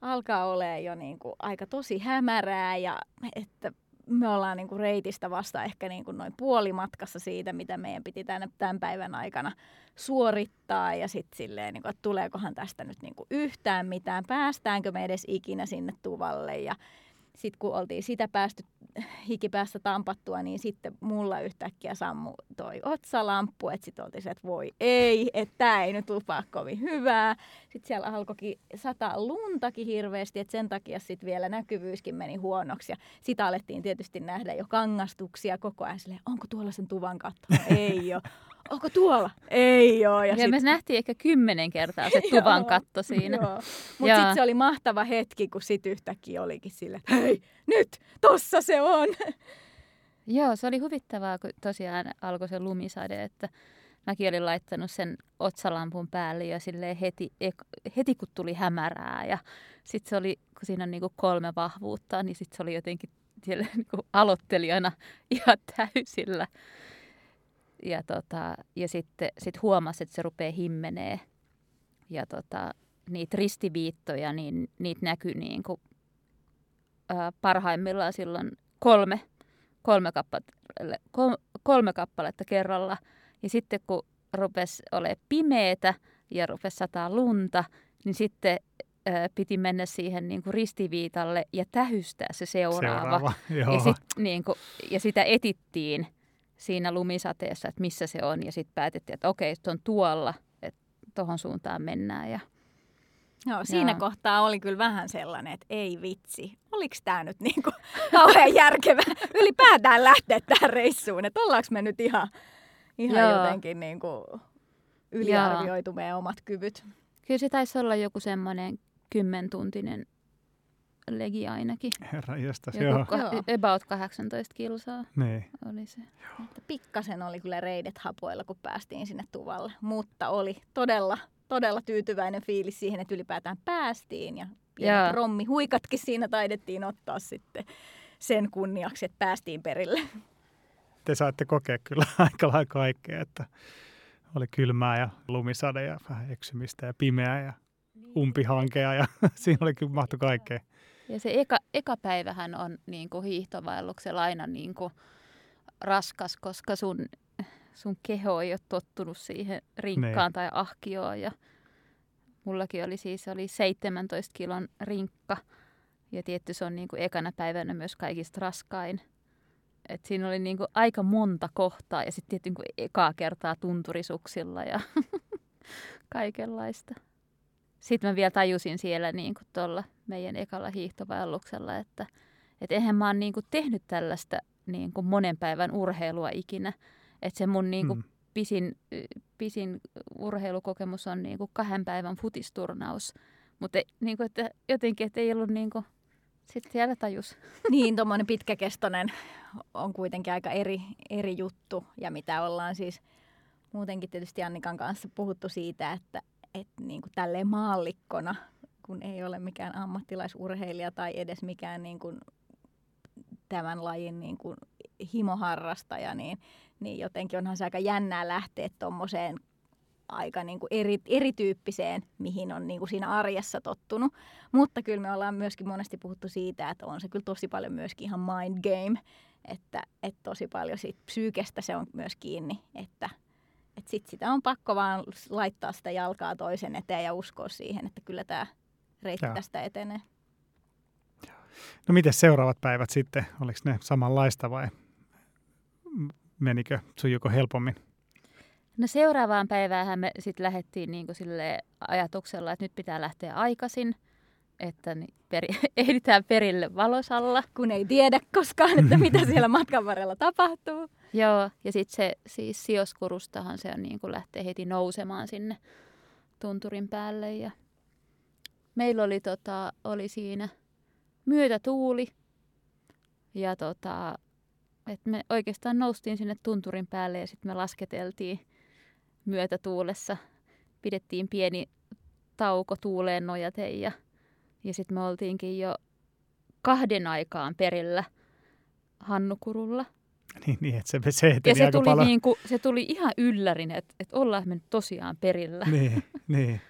Speaker 2: Alkaa olemaan jo niinku aika tosi hämärää ja että me ollaan niinku reitistä vasta ehkä niinku noin puolimatkassa siitä, mitä meidän piti tämän, tämän päivän aikana suorittaa. Ja sitten silleen, niinku, että tuleekohan tästä nyt niinku yhtään mitään, päästäänkö me edes ikinä sinne tuvalle. Ja sitten kun oltiin sitä päästy hikipäässä tampattua, niin sitten mulla yhtäkkiä sammu toi otsalamppu, että sitten oltiin se, että voi ei, että tämä ei nyt lupaa kovin hyvää. Sitten siellä alkoikin sataa luntakin hirveästi, että sen takia sitten vielä näkyvyyskin meni huonoksi. Ja sitä alettiin tietysti nähdä jo kangastuksia koko ajan silleen, onko tuolla sen tuvan katto? Ei ole. Onko tuolla? Ei ole.
Speaker 3: Ja,
Speaker 2: Ja
Speaker 3: ja me nähtiin ehkä kymmenen kertaa se tuvan
Speaker 2: Joo,
Speaker 3: katto siinä.
Speaker 2: Mutta sitten se oli mahtava hetki, kun sit yhtäkkiä olikin sille, hei, nyt, tossa se on.
Speaker 3: Joo, se oli huvittavaa, kun tosiaan alkoi se lumisade, että mäkin olin laittanut sen otsalampun päälle ja silleen heti, heti kun tuli hämärää ja sitten se oli, kun siinä on niinku kolme vahvuutta, niin sitten se oli jotenkin siellä niinku aloittelijana ihan täysillä. Ja, tota, ja sitten sit huomasi, että se rupeaa himmenee ja tota, niitä ristiviittoja, niin niitä näkyi niinku, ää, parhaimmillaan silloin kolme kolme kappaletta, kol- kolme kappaletta kerralla. Ja sitten kun rupesi olemaan pimeetä ja rupesi sataa lunta, niin sitten piti mennä siihen niin kuin ristiviitalle ja tähystää se seuraava.
Speaker 1: Seuraava. Joo.
Speaker 3: Ja, sit, niin kuin, ja sitä etittiin siinä lumisateessa, että missä se on. Ja sitten päätettiin, että okei, se on tuolla, että tuohon suuntaan mennään. Ja,
Speaker 2: Joo, siinä
Speaker 3: Joo.
Speaker 2: kohtaa oli kyllä vähän sellainen, että ei vitsi, oliko tämä nyt niinku kauhean järkevä ylipäätään lähteä tähän reissuun, että ollaanko me nyt ihan, ihan
Speaker 3: Joo.
Speaker 2: jotenkin niinku yliarvioitu meidän omat kyvyt.
Speaker 3: kyllä se taisi olla joku semmoinen kymmentuntinen legi ainakin.
Speaker 1: Herra
Speaker 3: Joku
Speaker 1: joo.
Speaker 3: ka-
Speaker 2: Joo.
Speaker 3: about 18 kilsaa
Speaker 1: Niin.
Speaker 3: oli se.
Speaker 2: Että pikkasen oli kyllä reidet hapoilla, kun päästiin sinne tuvalle, mutta oli todella, todella tyytyväinen fiilis siihen, että ylipäätään päästiin ja
Speaker 3: Joo.
Speaker 2: pienet rommihuikatkin siinä taidettiin ottaa sitten sen kunniaksi, että päästiin perille.
Speaker 1: Te saitte kokea kyllä aika lailla kaikkea, että oli kylmää ja lumisade ja vähän eksymistä ja pimeää ja umpihankea ja siinä oli kyllä mahtu kaikkea.
Speaker 3: Ja se eka, eka päivähän on niin kuin hiihtovaelluksella aina niin kuin raskas, koska sun, sun keho ei ole tottunut siihen rinkkaan
Speaker 1: Niin.
Speaker 3: tai ahkioon. Ja mullakin oli siis oli 17 kilon rinkka. Ja tietty se on niin kuin ekana päivänä myös kaikista raskain. Et siinä oli niin kuin aika monta kohtaa ja sitten tietty niin kuin ekaa kertaa tunturisuksilla ja kaikenlaista. Sitten mä vielä tajusin siellä niin kuin tuolla meidän ekalla hiihtovaelluksella, että et eihän mä oon niin kuin tehnyt tällaista niin kuin monen päivän urheilua ikinä. Että se mun niin kuin
Speaker 1: Mm.
Speaker 3: pisin, pisin urheilukokemus on niin kuin kahden päivän futisturnaus. Mutta niin kuin, että jotenkin, että ei ollut niin kuin, sitten siellä tajus.
Speaker 2: niin, tuommoinen pitkäkestoinen on kuitenkin aika eri, eri juttu. Ja mitä ollaan siis muutenkin tietysti Annikan kanssa puhuttu siitä, että, että niin kuin tälleen maallikkona, kun ei ole mikään ammattilaisurheilija tai edes mikään niin kuin tämän lajin niin kuin himoharrastaja, niin, niin jotenkin onhan se aika jännää lähteä tuommoiseen aika niin kuin eri, erityyppiseen, mihin on niin kuin siinä arjessa tottunut. Mutta kyllä me ollaan myöskin monesti puhuttu siitä, että on se kyllä tosi paljon myöskin ihan mind game, että, että tosi paljon siitä psyykestä se on myös kiinni, että, että sit sitä on pakko vaan laittaa sitä jalkaa toisen eteen ja uskoa siihen, että kyllä tämä reitti
Speaker 1: Joo.
Speaker 2: tästä etenee.
Speaker 1: No miten seuraavat päivät sitten? Oliko ne samanlaista vai menikö, sujuko helpommin?
Speaker 3: No seuraavaan päivään me sitten lähdettiin niin sille ajatuksella, että nyt pitää lähteä aikaisin, että niin peri- ehditään perille valosalla.
Speaker 2: Kun ei tiedä koskaan, että mitä siellä matkan varrella tapahtuu.
Speaker 3: Joo, ja sitten se siis sioskurustahan se on niin kuin lähtee heti nousemaan sinne tunturin päälle. Ja meillä oli, tota, oli siinä myötätuuli ja tota, et me oikeastaan noustiin sinne tunturin päälle ja sitten me lasketeltiin myötätuulessa. Pidettiin pieni tauko tuuleen nojaten ja, ja sitten me oltiinkin jo kahden aikaan perillä Hannukurulla.
Speaker 1: Niin, niin että se, se
Speaker 3: Ja se
Speaker 1: aika
Speaker 3: tuli,
Speaker 1: paljon.
Speaker 3: niin kuin, se tuli ihan yllärin, että, että ollaan me nyt tosiaan perillä.
Speaker 1: Niin, niin.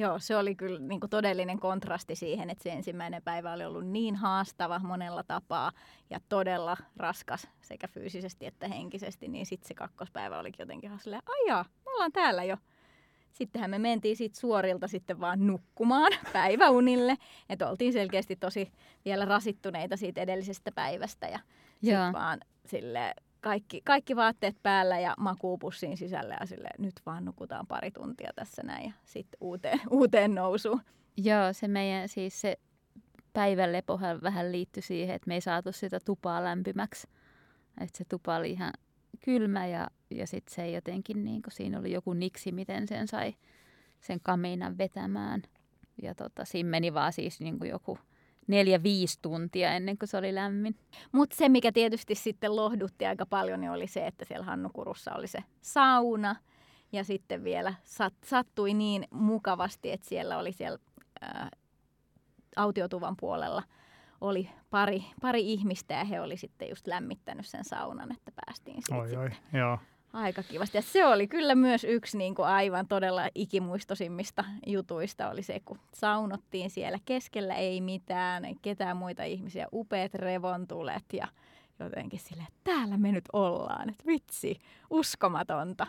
Speaker 2: Joo, se oli kyllä niin kuin todellinen kontrasti siihen, että se ensimmäinen päivä oli ollut niin haastava monella tapaa ja todella raskas sekä fyysisesti että henkisesti, niin sitten se kakkospäivä olikin jotenkin ihan silleen, ajaa, me ollaan täällä jo. Sittenhän me mentiin siitä suorilta sitten vaan nukkumaan päiväunille, että oltiin selkeästi tosi vielä rasittuneita siitä edellisestä päivästä ja
Speaker 3: Joo.
Speaker 2: sitten vaan sille kaikki, kaikki vaatteet päällä ja makuupussin sisällä ja sille nyt vaan nukutaan pari tuntia tässä näin ja sitten uuteen, uuteen nousuun.
Speaker 3: Joo, se meidän siis se päivän lepohan vähän liittyi siihen, että me ei saatu sitä tupaa lämpimäksi. Että se tupa oli ihan kylmä ja, ja sitten se jotenkin, niin kuin siinä oli joku niksi, miten sen sai sen kaminan vetämään. Ja tota, siinä meni vaan siis niin joku neljä, viisi tuntia ennen kuin se oli lämmin.
Speaker 2: Mutta se, mikä tietysti sitten lohdutti aika paljon, niin oli se, että siellä Hannukurussa oli se sauna. Ja sitten vielä sat, sattui niin mukavasti, että siellä oli siellä ää, autiotuvan puolella oli pari, pari ihmistä ja he oli sitten just lämmittänyt sen saunan, että päästiin siitä
Speaker 1: Oi,
Speaker 2: sitten
Speaker 1: oi, joo.
Speaker 2: Aika kivasti. Ja se oli kyllä myös yksi niin kuin aivan todella ikimuistosimmista jutuista oli se, kun saunottiin siellä keskellä ei mitään, ei ketään muita ihmisiä, upeat revontulet ja jotenkin sille, että täällä me nyt ollaan, että vitsi, uskomatonta.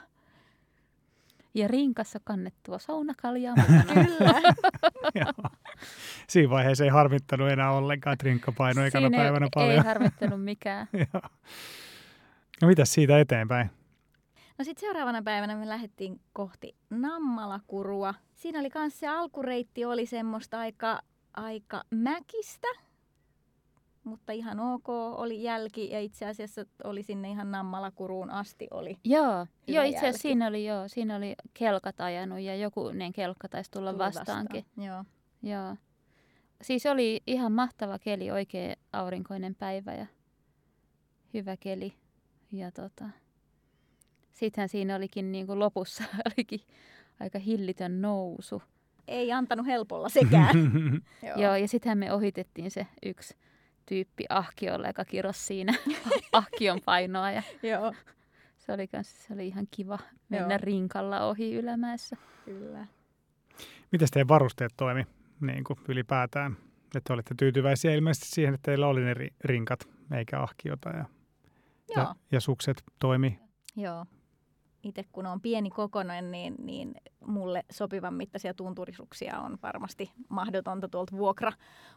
Speaker 3: Ja rinkassa kannettua saunakaljaa.
Speaker 2: Kyllä.
Speaker 1: Siinä vaiheessa ei harmittanut enää ollenkaan, että rinkka painoi ekana päivänä
Speaker 3: ei,
Speaker 1: paljon.
Speaker 3: ei harmittanut mikään.
Speaker 1: No mitäs siitä eteenpäin?
Speaker 2: No sitten seuraavana päivänä me lähdettiin kohti Nammalakurua. Siinä oli myös se alkureitti oli semmoista aika, aika mäkistä, mutta ihan ok oli jälki ja itse asiassa oli sinne ihan Nammalakuruun asti oli.
Speaker 3: Joo, joo itse asiassa siinä oli, joo, siinä oli kelkat ajanut ja jokunen kelkka taisi tulla
Speaker 2: Tuli
Speaker 3: vastaankin.
Speaker 2: vastaan. Joo.
Speaker 3: Joo. Siis oli ihan mahtava keli, oikein aurinkoinen päivä ja hyvä keli. Ja tota, sittenhän siinä olikin niin kuin lopussa olikin aika hillitön nousu.
Speaker 2: Ei antanut helpolla sekään. Joo.
Speaker 3: Joo, ja sittenhän me ohitettiin se yksi tyyppi ahkiolla, joka kirosi siinä ahkion painoa. Ja
Speaker 2: Joo,
Speaker 3: se oli, kans, se oli ihan kiva mennä
Speaker 2: Joo.
Speaker 3: rinkalla ohi ylämäessä.
Speaker 2: kyllä.
Speaker 1: Mitäs teidän varusteet toimi niin kuin
Speaker 2: Joo,
Speaker 1: ja, ja sukset toimi.
Speaker 2: joo. Itse kun on pieni kokonen, niin, niin mulle sopivan mittaisia tunturisuksia on varmasti mahdotonta tuolta vuokra,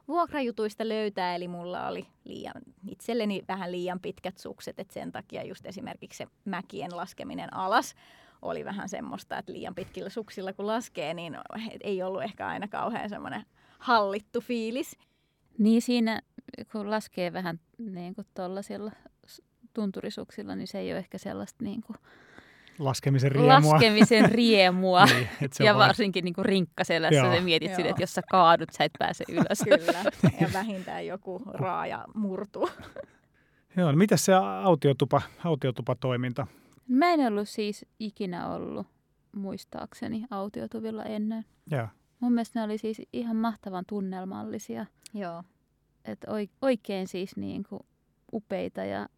Speaker 2: vuokrajutuista löytää. Eli mulla oli liian, itselleni vähän liian pitkät sukset, että sen takia just esimerkiksi se mäkien laskeminen alas oli vähän semmoista, että liian pitkillä suksilla kun laskee, niin ei ollut ehkä aina kauhean semmoinen hallittu fiilis.
Speaker 3: Niin siinä, kun laskee vähän niin kuin tuollaisilla tunturisuksilla, niin se ei ole ehkä sellaista niin kuin
Speaker 1: Laskemisen riemua.
Speaker 3: laskemisen riemua.
Speaker 1: niin, et
Speaker 3: ja
Speaker 1: vaan-
Speaker 3: varsinkin niin kuin rinkkaselässä
Speaker 1: Joo.
Speaker 3: sä mietit
Speaker 2: Joo.
Speaker 3: sille, että jos sä kaadut, sä et pääse ylös.
Speaker 2: Kyllä, ja vähintään joku raaja murtuu.
Speaker 1: Joo, no mitäs se autiotupa, autiotupatoiminta?
Speaker 3: Mä en ollut siis ikinä ollut muistaakseni autiotuvilla ennen.
Speaker 1: Joo.
Speaker 3: Mun mielestä ne oli siis ihan mahtavan tunnelmallisia.
Speaker 2: Joo,
Speaker 3: Että oikein siis niin kuin upeita ja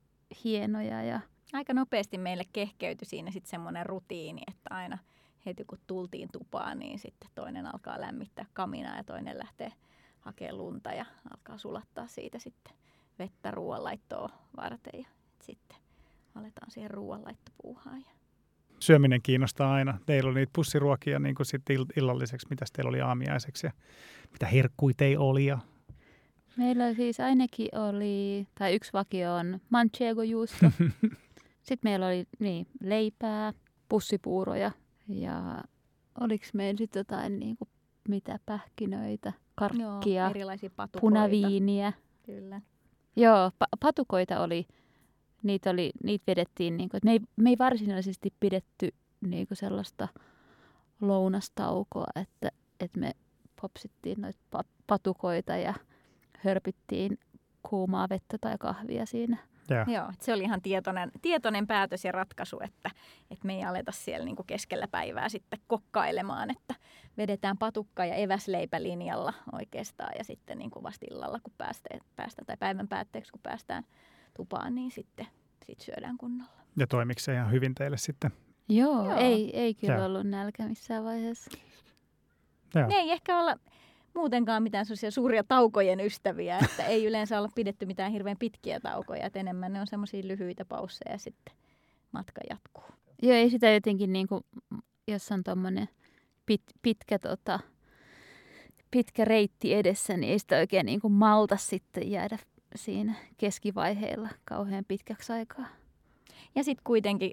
Speaker 3: hienoja. Ja
Speaker 2: aika nopeasti meille kehkeytyi siinä sitten semmoinen rutiini, että aina heti kun tultiin tupaan, niin sitten toinen alkaa lämmittää kaminaa ja toinen lähtee hakemaan lunta ja alkaa sulattaa siitä sitten vettä ruoanlaittoa varten ja sitten aletaan siihen ruoanlaittopuuhaan. Ja
Speaker 1: Syöminen kiinnostaa aina. Teillä oli niitä pussiruokia niin kuin sitten ill- illalliseksi, mitä teillä oli aamiaiseksi ja mitä herkkuja teillä oli. Ja...
Speaker 3: meillä siis ainakin oli, tai yksi vakio on manchego-juusto. Sitten meillä oli niin, leipää, pussipuuroja ja oliko meillä sitten jotain niin kuin, mitä pähkinöitä, karkkia,
Speaker 2: Joo, erilaisia patukoita.
Speaker 3: punaviiniä.
Speaker 2: Kyllä.
Speaker 3: Joo, pa- patukoita oli, niitä, oli, niitä vedettiin, niin kuin, me, ei, me ei varsinaisesti pidetty niin kuin sellaista lounastaukoa, että, että me popsittiin noita pa- patukoita ja hörpittiin kuumaa vettä tai kahvia siinä.
Speaker 1: Ja.
Speaker 2: Joo, et se oli ihan tietoinen, tietoinen päätös ja ratkaisu, että, että me ei aleta siellä niinku keskellä päivää sitten kokkailemaan, että vedetään patukka ja eväsleipälinjalla oikeastaan ja sitten niinku vasta illalla, kun päästään, päästään, tai päivän päätteeksi, kun päästään tupaan, niin sitten sit syödään kunnolla.
Speaker 1: ja toimiko se ihan hyvin teille sitten?
Speaker 3: Joo,
Speaker 2: Joo.
Speaker 3: Ei, ei kyllä
Speaker 1: Joo.
Speaker 3: ollut nälkä missään vaiheessa.
Speaker 1: Joo.
Speaker 2: Ne ei ehkä olla muutenkaan mitään suuria taukojen ystäviä, että ei yleensä olla pidetty mitään hirveän pitkiä taukoja, että enemmän ne on semmoisia lyhyitä pausseja ja sitten matka jatkuu.
Speaker 3: Joo, ei sitä jotenkin niin kuin, jos on tuommoinen pit, pitkä, tota, pitkä reitti edessä, niin ei sitä oikein niin kuin malta sitten jäädä siinä keskivaiheilla kauhean pitkäksi aikaa.
Speaker 2: Ja sitten kuitenkin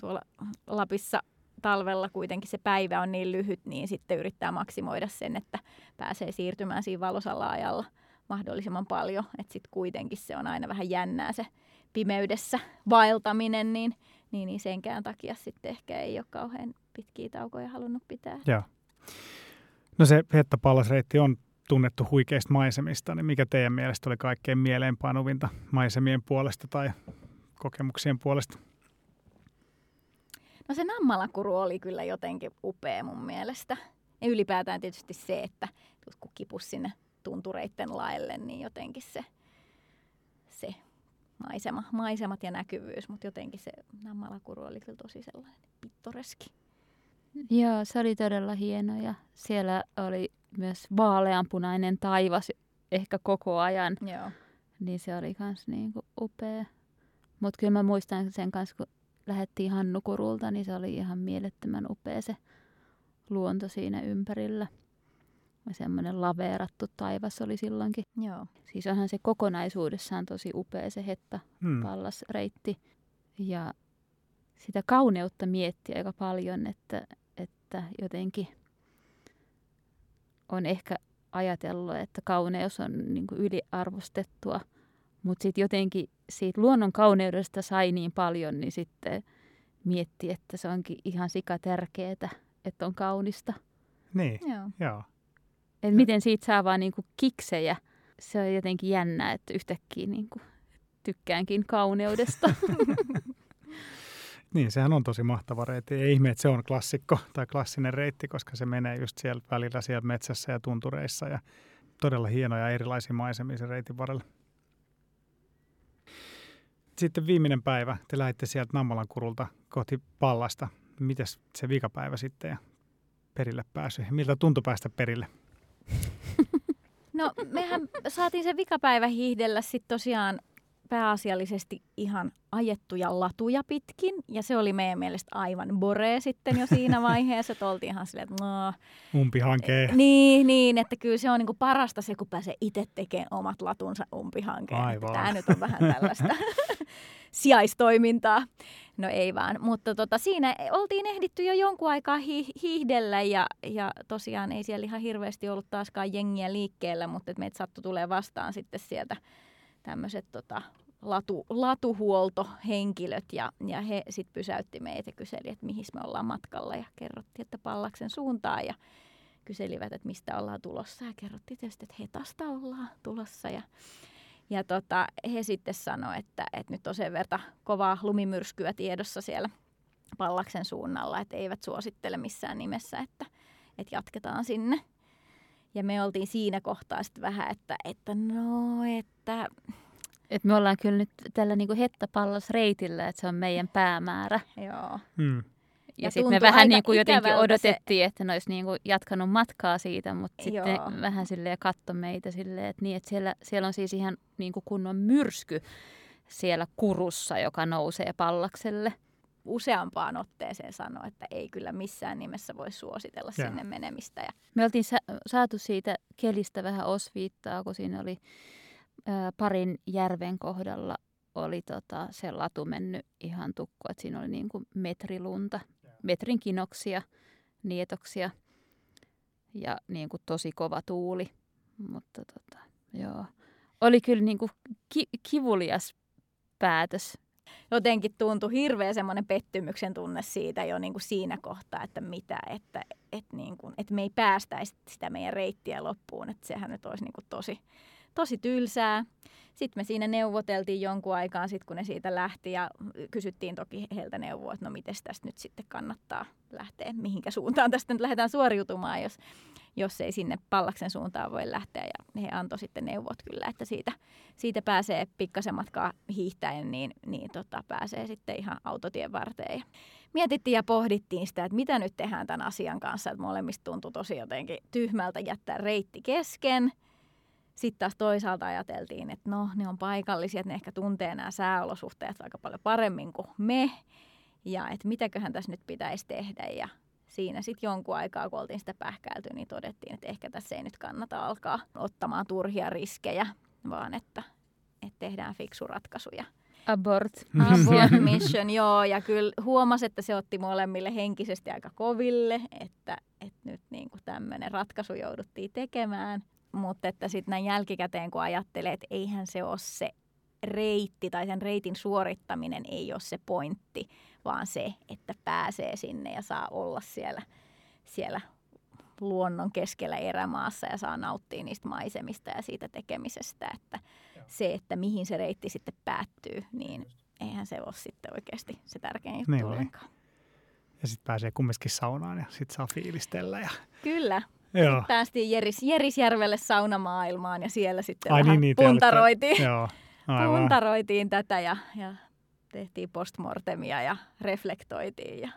Speaker 2: tuolla Lapissa talvella kuitenkin se päivä on niin lyhyt, niin sitten yrittää maksimoida sen, että pääsee siirtymään siinä valosalla ajalla mahdollisimman paljon. Että sitten kuitenkin se on aina vähän jännää se pimeydessä vaeltaminen, niin, niin, niin senkään takia sitten ehkä ei ole kauhean pitkiä taukoja halunnut pitää.
Speaker 1: Joo. No se Hetta-pallasreitti on tunnettu huikeista maisemista, niin mikä teidän mielestä oli kaikkein mieleenpainuvinta maisemien puolesta tai kokemuksien puolesta?
Speaker 2: No se nammalakuru oli kyllä jotenkin upea mun mielestä. Ja ylipäätään tietysti se, että kun kipus sinne tuntureitten laelle, niin jotenkin se, se maisema, maisemat ja näkyvyys, mutta jotenkin se nammalakuru oli kyllä tosi sellainen pittoreski.
Speaker 3: Joo, se oli todella hieno ja siellä oli myös vaaleanpunainen taivas ehkä koko ajan,
Speaker 2: Joo.
Speaker 3: niin se oli myös niin kuin upea. Mutta kyllä mä muistan sen kanssa, kun lähdettiin Hannukurulta, niin se oli ihan mielettömän upea se luonto siinä ympärillä. Ja semmoinen laveerattu taivas oli silloinkin.
Speaker 2: Joo.
Speaker 3: Siis onhan se kokonaisuudessaan tosi upea se Hetta
Speaker 1: Hmm.
Speaker 3: pallasreitti. Ja sitä kauneutta miettii aika paljon, että, että jotenkin on ehkä ajatellut, että kauneus on niin kuin yliarvostettua. Mutta sitten jotenkin siitä luonnon kauneudesta sai niin paljon, niin sitten mietti, että se onkin ihan sika tärkeää, että on kaunista.
Speaker 1: Niin,
Speaker 2: Joo.
Speaker 1: joo.
Speaker 3: Et miten siitä saa vaan niinku kiksejä. Se on jotenkin jännää, että yhtäkkiä niinku tykkäänkin kauneudesta.
Speaker 1: Niin, sehän on tosi mahtava reitti. Ei ihme, että se on klassikko tai klassinen reitti, koska se menee just siellä välillä siellä metsässä ja tuntureissa ja todella hienoja erilaisia maisemia sen reitin varrella. Sitten viimeinen päivä, te lähditte sieltä Nammalan kurulta kohti Pallasta. Mites se vikapäivä sitten ja perille pääsy? Miltä tuntui päästä perille?
Speaker 2: No mehän saatiin se vikapäivä hiihdellä sitten tosiaan pääasiallisesti ihan ajettuja latuja pitkin. Ja se oli meidän mielestä aivan bore sitten jo siinä vaiheessa, että oltiin ihan silleen, että no,
Speaker 1: Umpihankee.
Speaker 2: niin, niin, että kyllä se on niinku parasta se, kun pääsee itse tekemään omat latunsa umpihankeen.
Speaker 1: Aivan.
Speaker 2: Tämä nyt on vähän tällaista sijaistoimintaa. No ei vaan, mutta tota, siinä oltiin ehditty jo jonkun aikaa hi- hiihdellä ja, ja tosiaan ei siellä ihan hirveästi ollut taaskaan jengiä liikkeellä, mutta et meitä sattui tulee vastaan sitten sieltä tämmöiset tota, latu, latuhuoltohenkilöt ja, ja he sitten pysäytti meitä ja kyseli, että mihin me ollaan matkalla ja kerrottiin, että Pallaksen suuntaan ja kyselivät, että mistä ollaan tulossa ja kerrottiin tietysti, että Hetasta ollaan tulossa ja ja tota, he sitten sanoivat, että, että nyt on sen verran kovaa lumimyrskyä tiedossa siellä Pallaksen suunnalla, että eivät suosittele missään nimessä, että, että jatketaan sinne. Ja me oltiin siinä kohtaa sitten vähän, että, että no, että
Speaker 3: Et me ollaan kyllä nyt tällä niinku hettapallosreitillä, että se on meidän päämäärä.
Speaker 2: joo.
Speaker 1: Hmm.
Speaker 3: Ja,
Speaker 2: Ja
Speaker 3: sitten me vähän niin kuin jotenkin odotettiin, se... että ne olisi niin kuin jatkanut matkaa siitä, mutta sitten
Speaker 2: Joo.
Speaker 3: vähän silleen katto meitä silleen, että, niin, että siellä, siellä on siis ihan niin kuin kunnon myrsky siellä kurussa, joka nousee pallakselle.
Speaker 2: useampaan otteeseen sanoi, että ei kyllä missään nimessä voi suositella
Speaker 1: Joo.
Speaker 2: sinne menemistä. Ja
Speaker 3: Me oltiin sa- saatu siitä kelistä vähän osviittaa, kun siinä oli ää, parin järven kohdalla oli tota, se latu mennyt ihan tukko, että siinä oli niin kuin metrilunta, metrin kinoksia, nietoksia ja niin kuin tosi kova tuuli. Mutta tota, joo. Oli kyllä niin kuin ki- kivulias päätös.
Speaker 2: jotenkin tuntui hirveä semmoinen pettymyksen tunne siitä jo niin kuin siinä kohtaa, että mitä, että, että, niin kuin, että me ei päästäisi sitä meidän reittiä loppuun, että sehän nyt olisi niin kuin tosi, tosi tylsää. Sitten me siinä neuvoteltiin jonkun aikaa, sit kun ne siitä lähti ja kysyttiin toki heiltä neuvoa, että no miten tästä nyt sitten kannattaa lähteä, mihinkä suuntaan tästä nyt lähdetään suoriutumaan, jos, jos ei sinne Pallaksen suuntaan voi lähteä. Ja he antoi sitten neuvot kyllä, että siitä, siitä pääsee pikkasen matkaa hiihtäen, niin, niin tota, pääsee sitten ihan autotien varteen. Mietittiin ja pohdittiin sitä, että mitä nyt tehdään tämän asian kanssa, että molemmista tuntui tosi jotenkin tyhmältä jättää reitti kesken. Sitten taas toisaalta ajateltiin, että no ne on paikallisia, että ne ehkä tuntee nämä sääolosuhteet aika paljon paremmin kuin me. Ja että mitäköhän tässä nyt pitäisi tehdä ja siinä sitten jonkun aikaa, kun oltiin sitä pähkäilty, niin todettiin, että ehkä tässä ei nyt kannata alkaa ottamaan turhia riskejä, vaan että, että tehdään fiksu ratkaisu. Ja
Speaker 3: Abort.
Speaker 2: Abort mission, joo. Ja kyllä huomasi, että se otti molemmille henkisesti aika koville, että, että nyt niin kuin tämmöinen ratkaisu jouduttiin tekemään. Mutta että sitten näin jälkikäteen, kun ajattelee, että eihän se ole se reitti tai sen reitin suorittaminen ei ole se pointti, vaan se, että pääsee sinne ja saa olla siellä, siellä luonnon keskellä erämaassa ja saa nauttia niistä maisemista ja siitä tekemisestä, että se, että mihin se reitti sitten päättyy, niin eihän se ole sitten oikeasti se tärkein juttu
Speaker 1: Niin, niin. Ja sitten pääsee kumminkin saunaan ja sitten saa fiilistellä. Ja...
Speaker 2: Kyllä.
Speaker 1: Joo.
Speaker 2: Päästiin Jeris, Jerisjärvelle saunamaailmaan ja siellä sitten
Speaker 1: Ai
Speaker 2: vähän
Speaker 1: niin, niin,
Speaker 2: puntaroitiin,
Speaker 1: Joo, aivan.
Speaker 2: puntaroitiin tätä ja, ja tehtiin postmortemia ja reflektoitiin. Ja...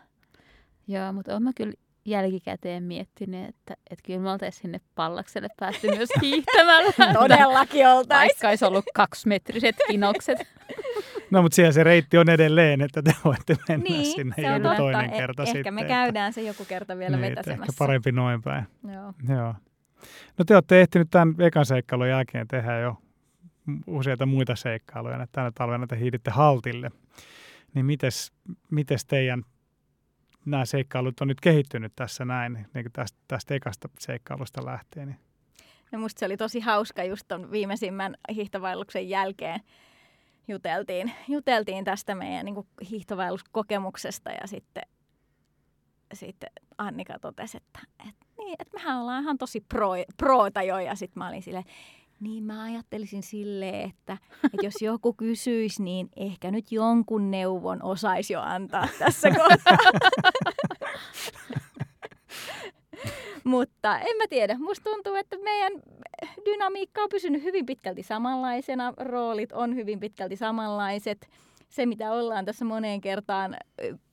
Speaker 3: Joo, mutta olen mä kyllä jälkikäteen miettinyt, että, että kyllä me oltaisiin sinne pallakselle päästy myös hiihtämällä.
Speaker 2: Todellakin oltaisiin.
Speaker 3: Vaikka olisi ollut kaksimetriset kinokset.
Speaker 1: No mutta siellä se reitti on edelleen, että te voitte mennä
Speaker 2: Niin,
Speaker 1: sinne
Speaker 2: se on
Speaker 1: joku
Speaker 2: totta.
Speaker 1: toinen
Speaker 2: Eh-
Speaker 1: kerta
Speaker 2: Ehkä
Speaker 1: sitten.
Speaker 2: me
Speaker 1: että-
Speaker 2: käydään se joku kerta vielä
Speaker 1: niin,
Speaker 2: vetäsemässä.
Speaker 1: Ehkä parempi noin päin.
Speaker 2: Joo.
Speaker 1: Joo. No te olette ehtinyt tämän ekan seikkailun jälkeen tehdä jo useita muita seikkailuja. että Tänä talvena te hiiditte haltille. Niin mites, mites teidän nämä seikkailut on nyt kehittynyt tässä näin, niin kuin tästä, tästä ekasta seikkailusta lähtien? Niin.
Speaker 2: No musta se oli tosi hauska just ton viimeisimmän hiihtovaelluksen jälkeen. Juteltiin, juteltiin tästä meidän niin hiihtovaelluskokemuksesta ja sitten, sitten Annika totesi, että, että, niin, että mehän ollaan ihan tosi pro, proota jo ja sitten mä olin silleen, niin mä ajattelisin silleen, että, että jos joku kysyisi, niin ehkä nyt jonkun neuvon osaisi jo antaa tässä kohtaa. Mutta en mä tiedä. Musta tuntuu, että meidän dynamiikka on pysynyt hyvin pitkälti samanlaisena. Roolit on hyvin pitkälti samanlaiset. se, mitä ollaan tässä moneen kertaan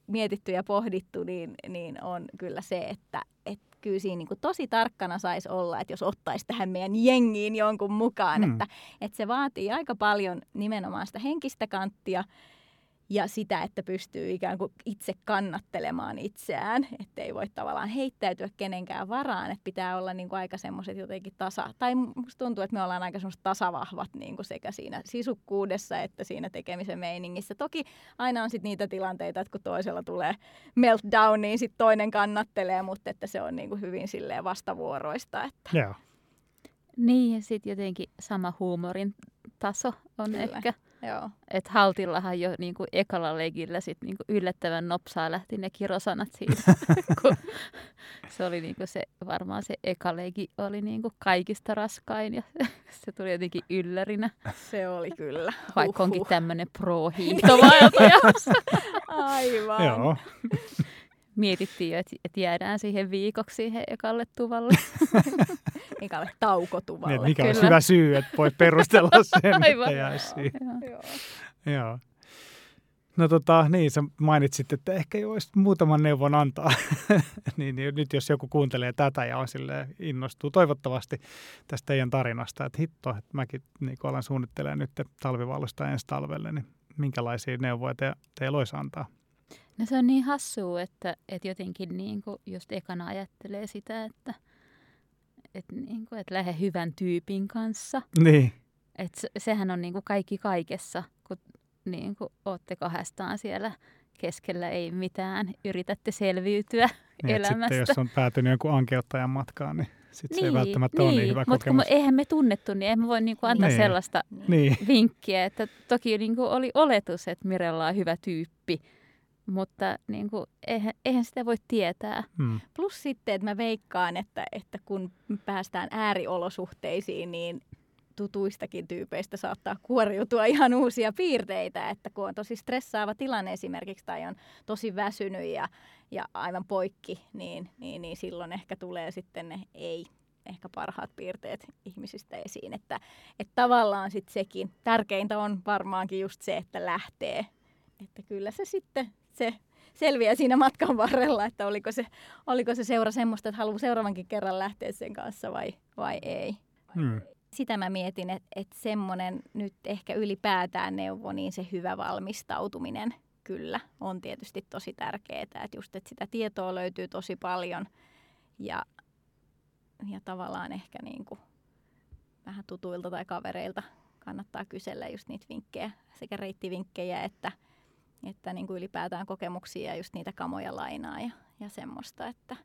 Speaker 2: mietitty ja pohdittu, niin, niin on kyllä se, että, että kyllä siinä niin kuin tosi tarkkana saisi olla, että jos ottaisi tähän meidän jengiin jonkun mukaan, mm. että, että se vaatii aika paljon nimenomaan sitä henkistä kanttia ja sitä, että pystyy ikään kuin itse kannattelemaan itseään, että ei voi tavallaan heittäytyä kenenkään varaan, että pitää olla niin kuin aika semmoiset jotenkin tasa, tai musta tuntuu, että me ollaan aika semmoiset tasavahvat niin kuin sekä siinä sisukkuudessa että siinä tekemisen meiningissä. Toki aina on sitten niitä tilanteita, että kun toisella tulee meltdown, niin sitten toinen kannattelee, mutta että se on niin kuin hyvin silleen vastavuoroista. Että...
Speaker 1: Joo.
Speaker 3: Niin, ja sitten jotenkin sama huumorin taso on Kyllä. ehkä
Speaker 2: Joo.
Speaker 3: Et Haltillahan jo niin kuin ekalla legillä sit niin kuin yllättävän nopsaa lähti ne kirosanat siitä. se oli niin kuin se, varmaan se eka legi oli niin kuin kaikista raskain ja se tuli jotenkin yllärinä.
Speaker 2: Se oli kyllä.
Speaker 3: Vaikka onkin tämmöinen
Speaker 2: pro-hiihtovaeltaja. Aivan.
Speaker 1: Joo
Speaker 3: mietittiin jo, että jäädään siihen viikoksi siihen ekalle tuvalle.
Speaker 2: ekalle taukotuvalle. Niin,
Speaker 1: mikä olisi hyvä syy, että voi perustella sen, Aivan. että jäisi Joo. Joo. No tota, niin, sä mainitsit, että ehkä olisi muutaman neuvon antaa. niin, niin, nyt jos joku kuuntelee tätä ja on sille innostuu toivottavasti tästä teidän tarinasta, että hitto, että mäkin niin alan suunnittelemaan nyt talvivallusta ensi talvelle, niin minkälaisia neuvoja te, teillä olisi antaa?
Speaker 3: No se on niin hassua, että, että jotenkin niin kuin just ekana ajattelee sitä, että, että, niin kuin, että lähde hyvän tyypin kanssa.
Speaker 1: Niin.
Speaker 3: Että se, sehän on niin kuin kaikki kaikessa, kun niin kuin olette kahdestaan siellä keskellä ei mitään, yritätte selviytyä niin, elämästä.
Speaker 1: Sitten jos on päätynyt jonkun ankeuttajan matkaan, niin sitten niin, se ei niin, välttämättä niin, ole niin hyvä
Speaker 3: mutta
Speaker 1: kokemus.
Speaker 3: Mutta eihän me tunnettu, niin emme voi niinku antaa niin. sellaista niin. vinkkiä. Että toki niinku oli oletus, että Mirella on hyvä tyyppi, mutta niin kuin, eihän, eihän sitä voi tietää.
Speaker 2: Hmm. Plus sitten, että mä veikkaan, että, että kun päästään ääriolosuhteisiin, niin tutuistakin tyypeistä saattaa kuoriutua ihan uusia piirteitä, että kun on tosi stressaava tilanne esimerkiksi tai on tosi väsynyt ja, ja aivan poikki, niin, niin, niin silloin ehkä tulee sitten ne ei ehkä parhaat piirteet ihmisistä esiin. Että, että tavallaan sitten sekin, tärkeintä on varmaankin just se, että lähtee. Että kyllä se sitten se selviää siinä matkan varrella, että oliko se, oliko se seura semmoista, että haluaa seuraavankin kerran lähteä sen kanssa vai, vai ei. Hmm. Sitä mä mietin, että, että semmoinen nyt ehkä ylipäätään neuvo, niin se hyvä valmistautuminen kyllä on tietysti tosi tärkeää. Että just, että sitä tietoa löytyy tosi paljon ja, ja tavallaan ehkä niin kuin vähän tutuilta tai kavereilta kannattaa kysellä just niitä vinkkejä, sekä reittivinkkejä että – että niin kuin ylipäätään kokemuksia ja just niitä kamoja lainaa ja, ja semmoista. Että.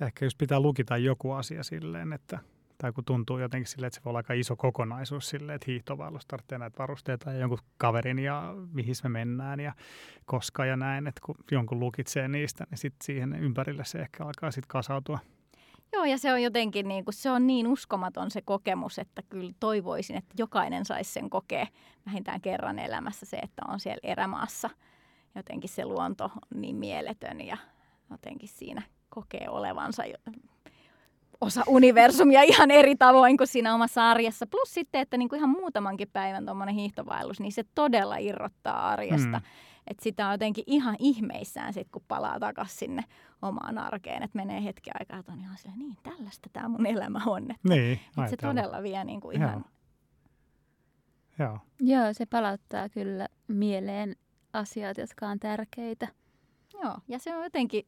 Speaker 1: Ja ehkä jos pitää lukita joku asia silleen, että tai kun tuntuu jotenkin silleen, että se voi olla aika iso kokonaisuus silleen, että hiihtovallus tarvitsee näitä varusteita ja jonkun kaverin ja mihin me mennään ja koska ja näin, että kun jonkun lukitsee niistä, niin sitten siihen ympärille se ehkä alkaa sitten kasautua.
Speaker 2: Joo, ja se on jotenkin niin kuin, se on niin uskomaton se kokemus, että kyllä toivoisin, että jokainen saisi sen kokea vähintään kerran elämässä se, että on siellä erämaassa. Jotenkin se luonto on niin mieletön ja jotenkin siinä kokee olevansa osa universumia ihan eri tavoin kuin siinä omassa arjessa. Plus sitten, että niin kuin ihan muutamankin päivän tuommoinen hiihtovaellus, niin se todella irrottaa arjesta. Mm. Että sitä on jotenkin ihan ihmeissään sit, kun palaa takaisin sinne omaan arkeen. Että menee hetki aikaa, että on ihan silleen, niin tällaista tämä mun elämä on. Että,
Speaker 1: niin,
Speaker 2: että se todella vie niin kuin ihan...
Speaker 1: Joo. Joo.
Speaker 3: Joo, se palauttaa kyllä mieleen asiat, jotka on tärkeitä.
Speaker 2: Joo, ja se on jotenkin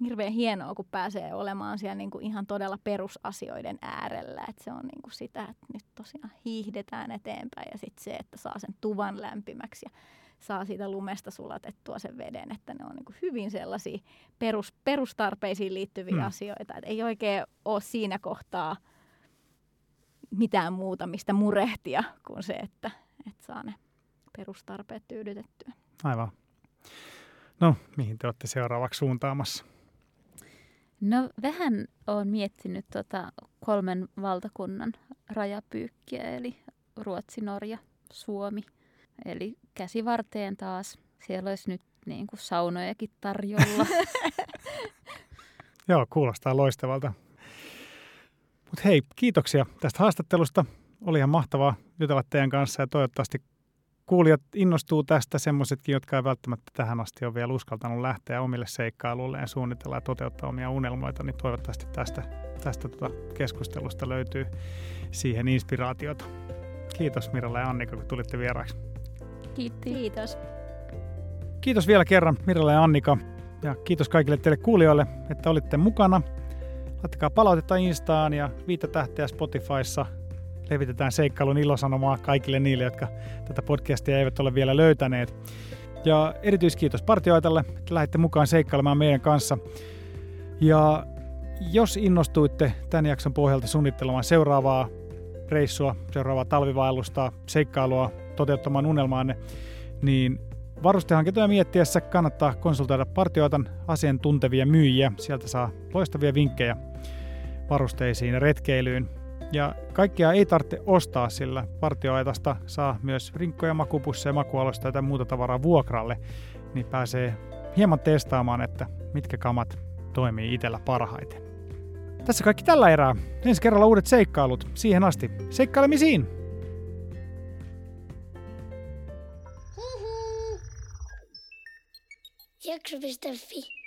Speaker 2: hirveän hienoa, kun pääsee olemaan siellä niin kuin ihan todella perusasioiden äärellä. Että se on niin kuin sitä, että nyt tosiaan hiihdetään eteenpäin ja sitten se, että saa sen tuvan lämpimäksi ja saa siitä lumesta sulatettua sen veden, että ne on niin kuin hyvin sellaisia perus, perustarpeisiin liittyviä mm. asioita. Et ei oikein ole siinä kohtaa mitään muuta, mistä murehtia kuin se, että, että saa ne perustarpeet tyydytettyä.
Speaker 1: Aivan. No, mihin te olette seuraavaksi suuntaamassa?
Speaker 3: No vähän olen miettinyt tota kolmen valtakunnan rajapyykkiä, eli Ruotsi, Norja, Suomi. Eli käsivarteen taas. Siellä olisi nyt niin kuin saunojakin tarjolla.
Speaker 1: Joo, kuulostaa loistavalta. Mutta hei, kiitoksia tästä haastattelusta. Oli ihan mahtavaa jutella teidän kanssa ja toivottavasti kuulijat innostuu tästä, semmoisetkin, jotka ei välttämättä tähän asti ole vielä uskaltanut lähteä omille seikkailuille ja suunnitella ja toteuttaa omia unelmoita, niin toivottavasti tästä, tästä tuota keskustelusta löytyy siihen inspiraatiota. Kiitos Miralla ja Annika, kun tulitte vieraaksi.
Speaker 3: Kiitti.
Speaker 2: Kiitos.
Speaker 1: Kiitos vielä kerran Miralla ja Annika. Ja kiitos kaikille teille kuulijoille, että olitte mukana. Laittakaa palautetta Instaan ja viittä tähteä Spotifyssa. Levitetään seikkailun ilosanomaa kaikille niille, jotka tätä podcastia eivät ole vielä löytäneet. Ja erityiskiitos partioitalle, että lähditte mukaan seikkailemaan meidän kanssa. Ja jos innostuitte tämän jakson pohjalta suunnittelemaan seuraavaa reissua, seuraavaa talvivaellusta, seikkailua, toteuttamaan unelmaanne, niin Varustehankintoja miettiessä kannattaa konsultoida Partioitan asiantuntevia myyjiä. Sieltä saa loistavia vinkkejä varusteisiin ja retkeilyyn. Ja kaikkia ei tarvitse ostaa, sillä partioaitasta saa myös rinkkoja, makupusseja, makualosta ja muuta tavaraa vuokralle, niin pääsee hieman testaamaan, että mitkä kamat toimii itsellä parhaiten. Tässä kaikki tällä erää. Ensi kerralla uudet seikkailut. Siihen asti. Seikkailemisiin!
Speaker 4: Jakso.fi